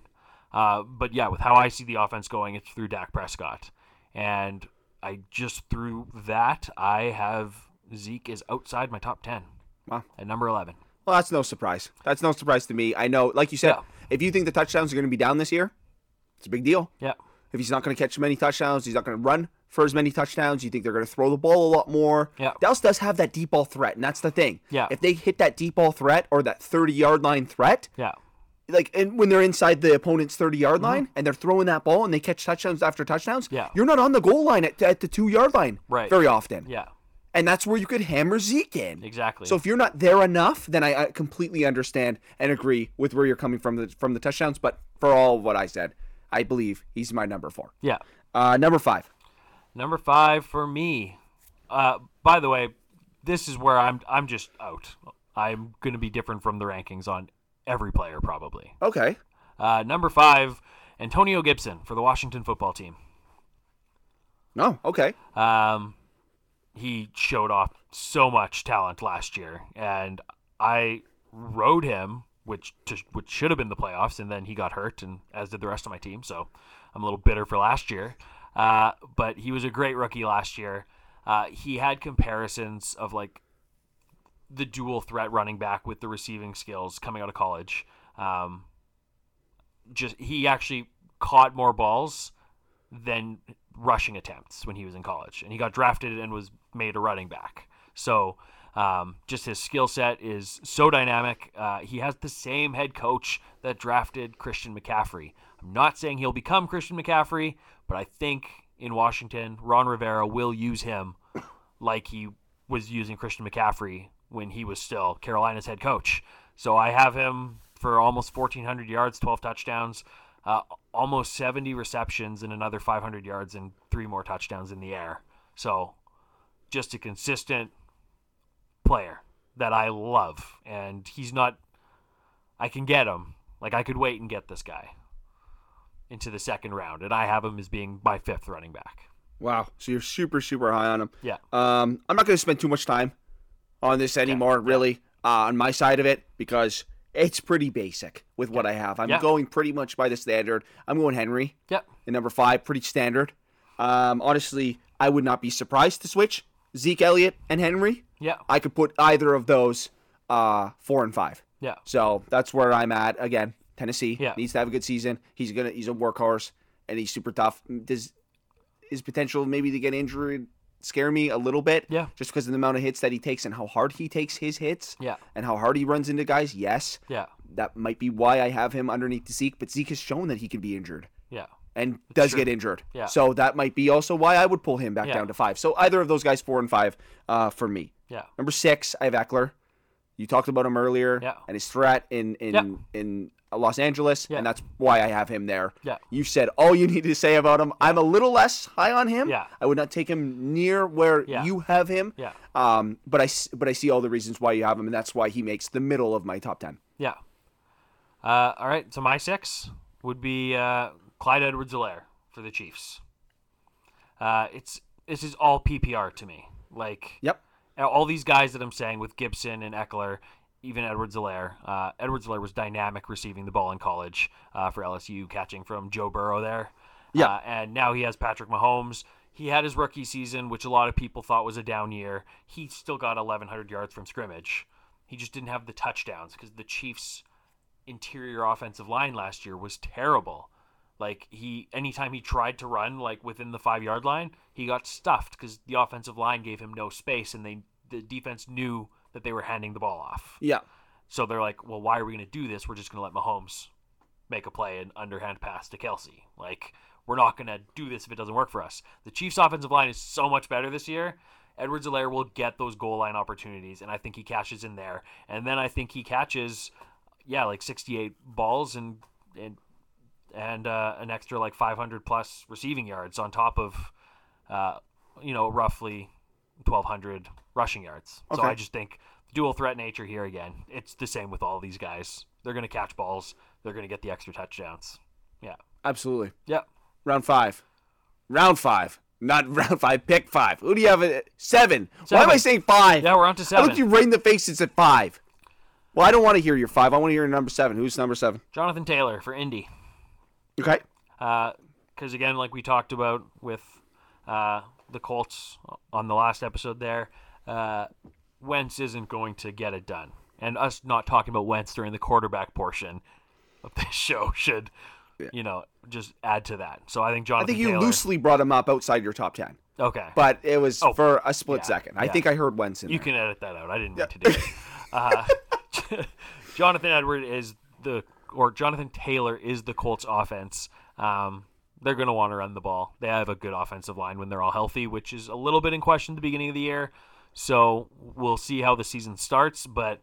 Uh, but yeah, with how I see the offense going, it's through Dak Prescott, and I just through that I have Zeke is outside my top ten Wow. at number eleven. Well, that's no surprise. That's no surprise to me. I know, like you said, Yeah. if you think the touchdowns are going to be down this year, it's a big deal. Yeah, If he's not going to catch many touchdowns, he's not going to run for as many touchdowns. You think they're going to throw the ball a lot more? Yeah. Dallas does have that deep ball threat, and that's the thing. Yeah. If they hit that deep ball threat or that 30 yard line threat, yeah, like and when they're inside the opponent's 30 yard line and they're throwing that ball and they catch touchdowns after touchdowns, Mm-hmm. Yeah. you're not on the goal line at, at the two yard line Right. very often. yeah, And that's where you could hammer Zeke in. exactly. So if you're not there enough, then I, I completely understand and agree with where you're coming from the from the touchdowns. But for all of what I said, I believe he's my number four. yeah, Uh, number five. Number five for me. Uh, by the way, this is where I'm I'm just out. I'm going to be different from the rankings on every player probably. Okay. Uh, number five, Antonio Gibson for the Washington football team. No. Okay. Um, he showed off so much talent last year, and I rode him, which to, which should have been the playoffs, and then he got hurt, and as did the rest of my team. So I'm a little bitter for last year. Uh, but he was a great rookie last year. Uh, he had comparisons of like the dual threat running back with the receiving skills coming out of college. Um, just he actually caught more balls than rushing attempts when he was in college, and he got drafted and was made a running back. So um, just his skill set is so dynamic. Uh, he has the same head coach that drafted Christian McCaffrey. I'm not saying he'll become Christian McCaffrey, but I think in Washington, Ron Rivera will use him like he was using Christian McCaffrey when he was still Carolina's head coach. So I have him for almost 1,400 yards, 12 touchdowns, uh, almost 70 receptions, and another 500 yards and three more touchdowns in the air. So just a consistent player that I love. And he's not, I can get him. Like I could wait and get this guy into the second round. And I have him as being my fifth running back. Wow. So you're super super high on him. Yeah. Um, I'm not going to spend too much time on this anymore, really, uh, on my side of it, because it's pretty basic with what I have. I'm Yeah. going pretty much by the standard. I'm going Henry Yep. in number five, pretty standard. Um, honestly, I would not be surprised to switch Zeke Elliott and Henry. Yeah. I could put either of those uh, four and five. Yeah. So that's where I'm at. Again, Tennessee Yeah. needs to have a good season. He's gonna he's a workhorse and he's super tough. Does his potential maybe to get injured scare me a little bit? Yeah. Just because of the amount of hits that he takes and how hard he takes his hits. Yeah. And how hard he runs into guys. Yes. Yeah. That might be why I have him underneath the Zeke, but Zeke has shown that he can be injured Yeah. and does true. get injured. Yeah. So that might be also why I would pull him back Yeah. down to five. So either of those guys, four and five, uh, for me. Yeah. Number six, I have Ekeler. You talked about him earlier Yeah. and his threat in in Yeah. in Los Angeles, Yeah. and that's why I have him there. Yeah. You said all you need to say about him. I'm a little less high on him. Yeah. I would not take him near where you have him. Yeah. Um, but I but I see all the reasons why you have him, and that's why he makes the middle of my top ten. Yeah. Uh, all right. So my six would be uh, Clyde Edwards-Helaire for the Chiefs. Uh, it's this is all PPR to me. Like Yep. All these guys that I'm saying with Gibson and Ekeler, even Edwards-Helaire. Uh, Edwards-Helaire was dynamic receiving the ball in college uh, for LSU, catching from Joe Burrow there. Yeah. Uh, and now he has Patrick Mahomes. He had his rookie season, which a lot of people thought was a down year. He still got 1,100 yards from scrimmage. He just didn't have the touchdowns because the Chiefs' interior offensive line last year was terrible. Like he, anytime he tried to run like within the five yard line, he got stuffed because the offensive line gave him no space, and they the defense knew that they were handing the ball off. Yeah. So they're like, well, why are we going to do this? We're just going to let Mahomes make a play and underhand pass to Kelce. Like, we're not going to do this if it doesn't work for us. The Chiefs' offensive line is so much better this year. Edwards-Helaire will get those goal line opportunities, and I think he catches in there. And then I think he catches, yeah, like 68 balls and and and uh, an extra like 500 plus receiving yards on top of, uh, you know, roughly 1,200 rushing yards. So I just think dual threat nature here again. It's the same with all these guys. They're going to catch balls. They're going to get the extra touchdowns. Yeah. Absolutely. Yep. Round five. Round five. Not round five. Pick five. Who do you have? At seven. Why am I saying five? Yeah, we're on to How seven. don't you right in the faces at five? Well, I don't want to hear your five. I want to hear your number seven. Who's number seven? Jonathan Taylor for Indy. Okay. because again, like we talked about with uh, the Colts on the last episode, there, uh, Wentz isn't going to get it done, and us not talking about Wentz during the quarterback portion of this show should, you know, just add to that. So I think Jonathan. I think you Taylor, loosely brought him up outside your top ten, Okay, but it was Oh, for a split yeah, second. I yeah. think I heard Wentz in You there. can edit that out. I didn't mean to do it. Uh, Jonathan Edward is the or Jonathan Taylor is the Colts offense. Um, they're going to want to run the ball. They have a good offensive line when they're all healthy, which is a little bit in question at the beginning of the year. So we'll see how the season starts, but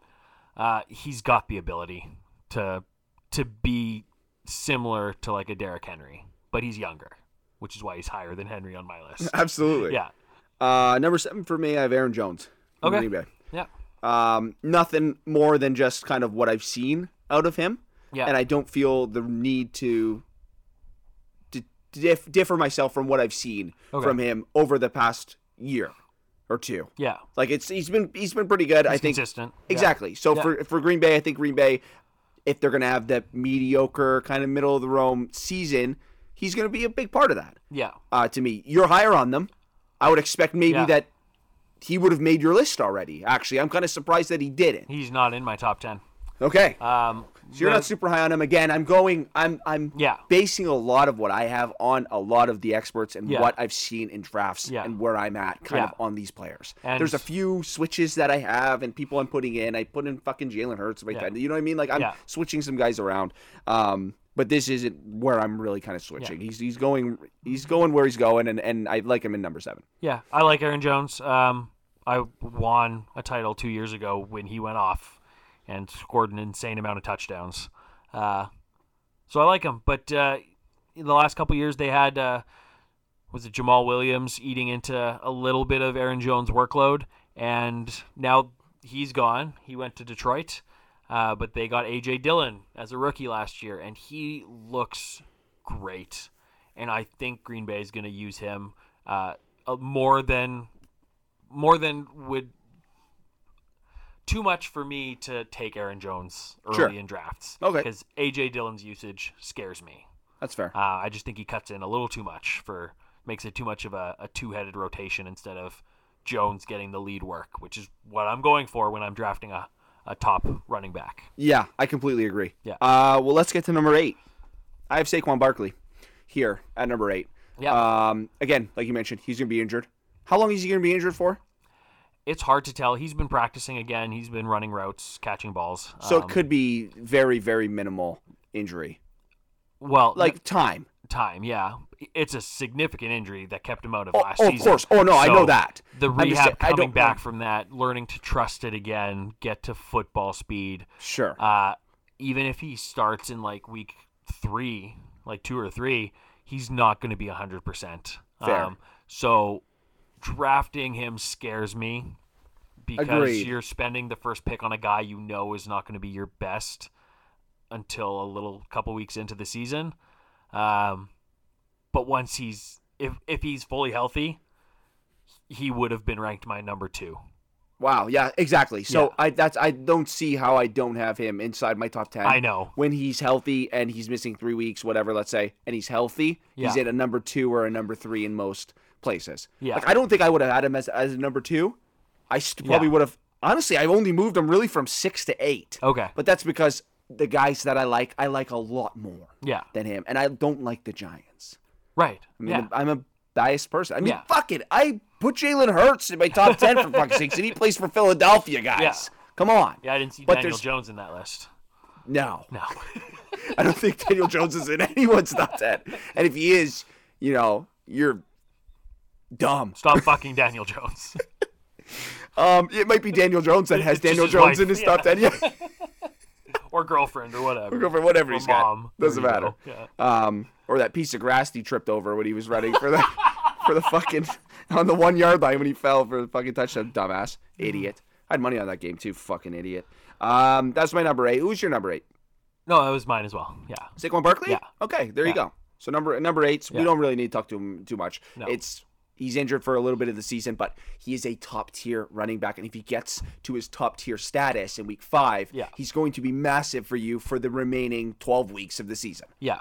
uh, he's got the ability to to be similar to like a Derrick Henry, but he's younger, which is why he's higher than Henry on my list. Absolutely. Yeah. Uh, number seven for me, I have Aaron Jones. Okay. Green Yeah. Um, nothing more than just kind of what I've seen out of him. Yeah. And I don't feel the need to, to dif- differ myself from what I've seen Okay. from him over the past year or two. Yeah. Like it's he's been he's been pretty good. I think consistent. Yeah. exactly. So Yeah. for for Green Bay, I think Green Bay, if they're gonna have that mediocre kind of middle of the road season, he's gonna be a big part of that. Yeah. Uh, to me, you're higher on them. I would expect maybe Yeah. that he would have made your list already. Actually, I'm kind of surprised that he didn't. He's not in my top 10. Okay. Um, So you're not super high on him again. I'm going. I'm. I'm. Yeah. Basing a lot of what I have on a lot of the experts and Yeah. what I've seen in drafts Yeah. and where I'm at, kind Yeah. of on these players. And- There's a few switches that I have and people I'm putting in. I put in fucking Jalen Hurts. Like Yeah. that. You know what I mean? Like I'm Yeah. switching some guys around. Um, but this isn't where I'm really kind of switching. He's he's going he's going where he's going, and and I like him in number seven. Yeah, I like Aaron Jones. Um, I won a title two years ago when he went off and scored an insane amount of touchdowns. Uh, so I like him. But uh, in the last couple years, they had uh, was it Jamaal Williams eating into a little bit of Aaron Jones' workload, and now he's gone. He went to Detroit, uh, but they got AJ Dillon as a rookie last year, and he looks great. And I think Green Bay is going to use him uh, uh, more than more than would too much for me to take Aaron Jones early Sure. in drafts. Okay. because AJ Dillon's usage scares me. That's fair. Uh, I just think he cuts in a little too much for makes it too much of a, a two-headed rotation instead of Jones getting the lead work, which is what I'm going for when I'm drafting a, a top running back. Yeah, I completely agree. Yeah. Uh, well, let's get to number eight. I have Saquon Barkley here at number eight. Yeah. Um, again, like you mentioned, he's going to be injured. How long is he going to be injured for? It's hard to tell. He's been practicing again. He's been running routes, catching balls. So Um, it could be very, very minimal injury, well like time. time. Yeah, it's a significant injury that kept him out of Oh, last oh, of course. Oh, no, I know that. The rehab saying, I coming back know. from that, learning to trust it again, get to football speed. Sure. Uh, even if he starts in like week three, like two or three, he's not going to be hundred percent. Um, Fair. so drafting him scares me because Agreed. you're spending the first pick on a guy you know is not going to be your best until a little couple weeks into the season. Um, but once he's if if he's fully healthy, he would have been ranked my number two. wow. Yeah. Exactly. So Yeah. I that's I don't see how I don't have him inside my top ten. I know. when he's healthy and he's missing three weeks, whatever. Let's say, and he's healthy. He's at a number two or a number three in most places. Yeah. Like I don't think I would have had him as as a number two. I st- probably Yeah. would have. Honestly, I've only moved him really from six to eight. Okay. But that's because the guys that I like, I like a lot more Yeah. than him, and I don't like the Giants. Right. I mean, yeah. I'm a biased person. I mean, Yeah. fuck it. I put Jalen Hurts in my top ten for fuck's sakes, and he plays for Philadelphia, guys. Yeah. Come on. Yeah, I didn't see But Daniel there's- Jones in that list. No, No. I don't think Daniel Jones is in anyone's top ten. And if he is, you know, you're dumb. Stop fucking Daniel Jones. Um, it might be Daniel Jones that has It's Daniel Jones wife, in his yeah. top ten. Yeah, or girlfriend or whatever. Go for whatever Or he's got. Doesn't matter. Yeah. Um, or that piece of grass he tripped over when he was running for the for the fucking on the one yard line when he fell for the fucking touchdown. Dumbass, idiot. I had money on that game too. Fucking idiot. Um, that's my number eight. Who's your number eight? No, that was mine as well. Yeah. Saquon Barkley. Yeah. Okay, there you go. So number number eight. We Yeah. don't really need to talk to him too much. No. It's he's injured for a little bit of the season, but he is a top tier running back, and if he gets to his top tier status in week five, Yeah. he's going to be massive for you for the remaining twelve weeks of the season. Yeah.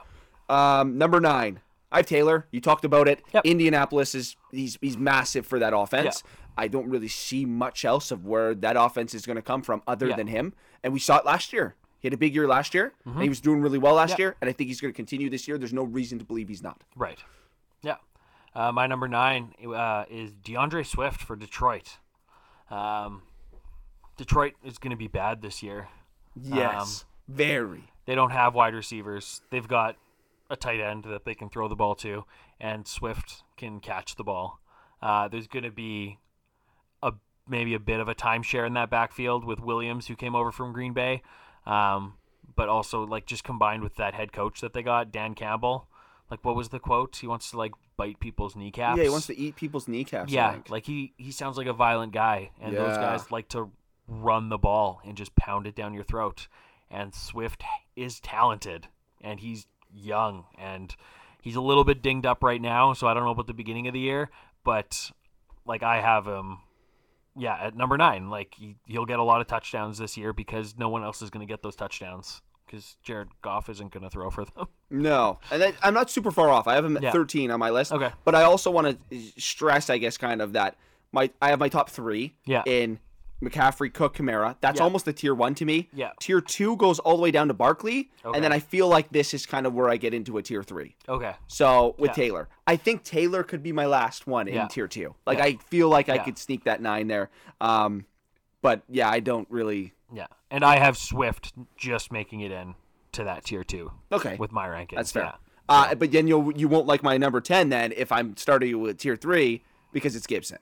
Um, number nine, I have Taylor. You talked about it. Yep. Indianapolis is he's he's massive for that offense. I don't really see much else of where that offense is going to come from other Yeah. than him. And we saw it last year. He had a big year last year, and he was doing really well last year. And I think he's going to continue this year. There's no reason to believe he's not. Right. Uh, my number nine uh, is D'Andre Swift for Detroit. Um, Detroit is going to be bad this year. Yes, very. They don't have wide receivers. They've got a tight end that they can throw the ball to, and Swift can catch the ball. Uh, there's going to be a maybe a bit of a timeshare in that backfield with Williams, who came over from Green Bay, um, but also like just combined with that head coach that they got, Dan Campbell. Like, what was the quote? He wants to like bite people's kneecaps. Yeah, he wants to eat people's kneecaps. Yeah, think. like he he sounds like a violent guy, and those guys like to run the ball and just pound it down your throat. And Swift is talented, and he's young, and he's a little bit dinged up right now. So I don't know about the beginning of the year, but like I have him, yeah, at number nine. Like he, he'll get a lot of touchdowns this year because no one else is going to get those touchdowns because Jared Goff isn't going to throw for them. No, and that, I'm not super far off. I have him at Yeah. 13 on my list. Okay. but I also want to stress, I guess, kind of that my I have my top three. Yeah. In McCaffrey, Cook, Kamara. That's Yeah. almost a tier one to me. Yeah. Tier two goes all the way down to Barkley, Okay. and then I feel like this is kind of where I get into a tier three. Okay. So with Yeah. Taylor, I think Taylor could be my last one in tier two. Like. I feel like I could sneak that nine there. Um, but yeah, I don't really. Yeah, and I have Swift just making it in to that tier two. Okay. with my rankings. That's fair. Yeah. Uh, but then you you won't like my number ten then if I'm starting with tier three because it's Gibson.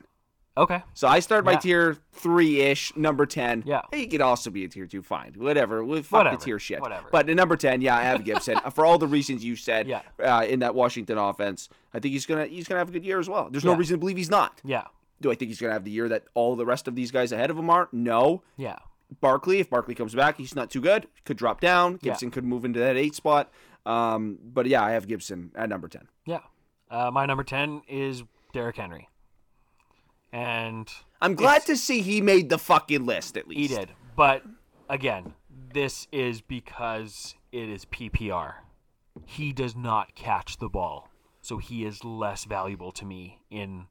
Okay. So I start my Yeah. tier three ish, number ten. Yeah. He could also be a tier two, fine. Whatever. We fuck Whatever. the tier shit. Whatever. But the number ten, yeah, I have Gibson. For all the reasons you said Yeah. uh, in that Washington offense. I think he's gonna he's gonna have a good year as well. There's no Yeah. reason to believe he's not. Yeah. Do I think he's gonna have the year that all the rest of these guys ahead of him are? No. Yeah. Barkley, if Barkley comes back, he's not too good. Could drop down. Yeah. Gibson could move into that eight spot. Um, but yeah, I have Gibson at number ten. Yeah. Uh, my number ten is Derrick Henry, and I'm glad to see he made the fucking list at least. he did. But again, this is because it is PPR. He does not catch the ball, so he is less valuable to me in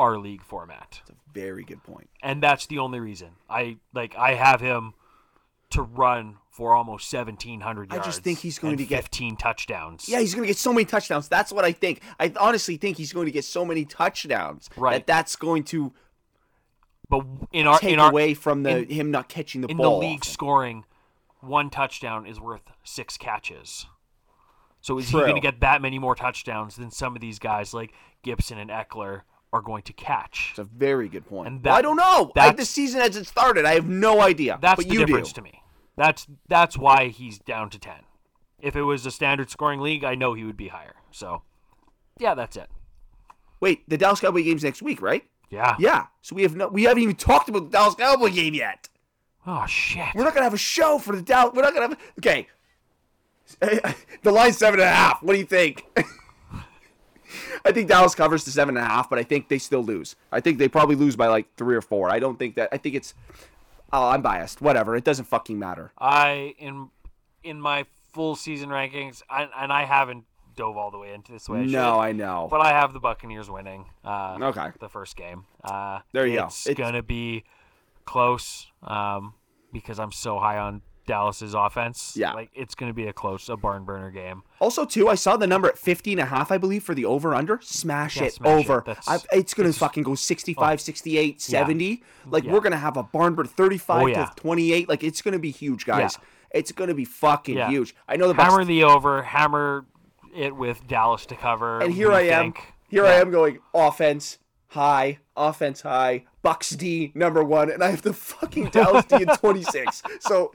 our league format. That's a very good point. and that's the only reason I like I have him to run for almost 1700 yards. I just think he's going to get- 15 touchdowns. Yeah, he's going to get so many touchdowns. That's what I think. I honestly think he's going to get so many touchdowns Right. that that's going to but in our take in our away from the in- him not catching the ball in the league often. scoring, one touchdown is worth six catches. So is he going to get that many more touchdowns than some of these guys like Gibson and Ekeler are going to catch? It's a very good point. And Well, that- I don't know. That's- the season as it started, I have no idea. That's but the you difference do. to me. That's that's why he's down to 10. If it was a standard scoring league, I know he would be higher. So, yeah, that's it. Wait, the Dallas Cowboy game's next week, right? Yeah. Yeah. So we have no, we haven't even talked about the Dallas Cowboy game yet. Oh shit. We're not gonna have a show for the Dallas. We're not gonna have. Okay. the line's seven and a half. What do you think? I think Dallas covers the seven and a half, but I think they still lose. I think they probably lose by like three or four. I don't think that. I think it's. Oh, I'm biased. Whatever. It doesn't fucking matter. I in in my full season rankings, I, and I haven't dove all the way into this way. I No, should, I know. but I have the Buccaneers winning. Uh, Okay. The first game. Uh, There you go. it's It's- gonna be close um, because I'm so high on Dallas's offense. Yeah. like it's going to be a close, a barn burner game. Also, too, I saw the number at 50 and a half, I believe, for the over under. Smash Yeah, it smash over. That's- I, it's going to fucking go 65, 68, 70. Like, Yeah. we're going to have a barn burner 35 Oh, yeah. to 28. Like, it's going to be huge, guys. It's going to be fucking Yeah. huge. I know the. Hammer the over, hammer it with Dallas to cover. and here I am. think. Here I am going offense high, offense high, Bucks D number one, and I have the fucking Dallas D in 26. So.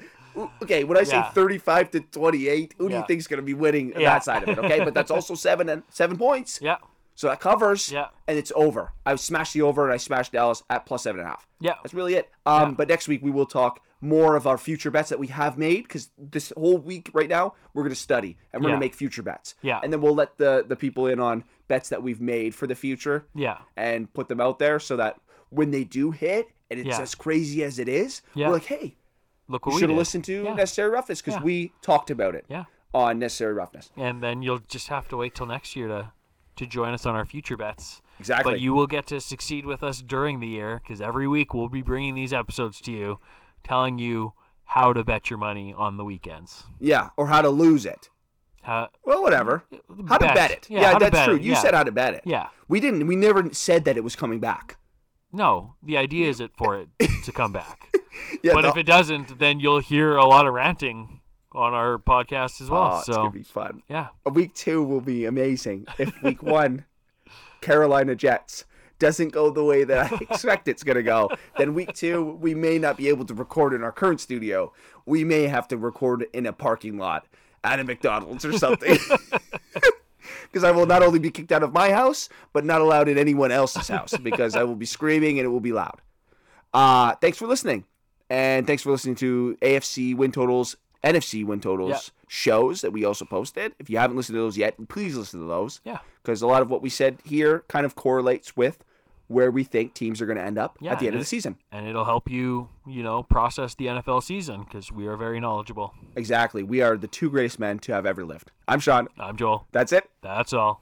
Okay, when I say Yeah. 35 to 28, who do you think is going to be winning Yeah. that side of it? Okay, but that's also seven and seven points. Yeah, So that covers. Yeah. And it's over. I smashed the over and I smashed Dallas at plus seven and a half. Yeah. That's really it. Um, Yeah. but next week we will talk more of our future bets that we have made because this whole week right now we're going to study and we're Yeah. going to make future bets. Yeah. And then we'll let the the people in on bets that we've made for the future. Yeah. And put them out there so that when they do hit and it's Yeah. as crazy as it is, Yeah. we're like, hey, look you should have listened to Yeah. Necessary Roughness because Yeah. we talked about it Yeah, on Necessary Roughness. and then you'll just have to wait till next year to to join us on our future bets. Exactly. But you will get to succeed with us during the year because every week we'll be bringing these episodes to you, telling you how to bet your money on the weekends. Yeah. Or how to lose it. How, Well, whatever. Mm, how to Bet. bet it. Yeah, Yeah, that's true. it, You yeah. said how to bet it. Yeah. We didn't. We never said that it was coming back. No, the idea is it for it to come back. Yeah, but no- if it doesn't, then you'll hear a lot of ranting on our podcast as well. oh, it's so gonna be fun. yeah, Week two will be amazing. If week one, Carolina Jets doesn't go the way that I expect it's gonna go, then week two we may not be able to record in our current studio. We may have to record in a parking lot at a McDonald's or something. Because I will not only be kicked out of my house, but not allowed in anyone else's house because I will be screaming and it will be loud. Uh, thanks for listening. And thanks for listening to AFC win totals, NFC win totals Yeah. shows that we also posted. If you haven't listened to those yet, please listen to those. Yeah. Because a lot of what we said here kind of correlates with where we think teams are going to end up Yeah, at the end of the season. and it'll help you, you know, process the NFL season because we are very knowledgeable. Exactly. We are the two greatest men to have ever lived. I'm Sean. I'm Joel. That's it. That's all.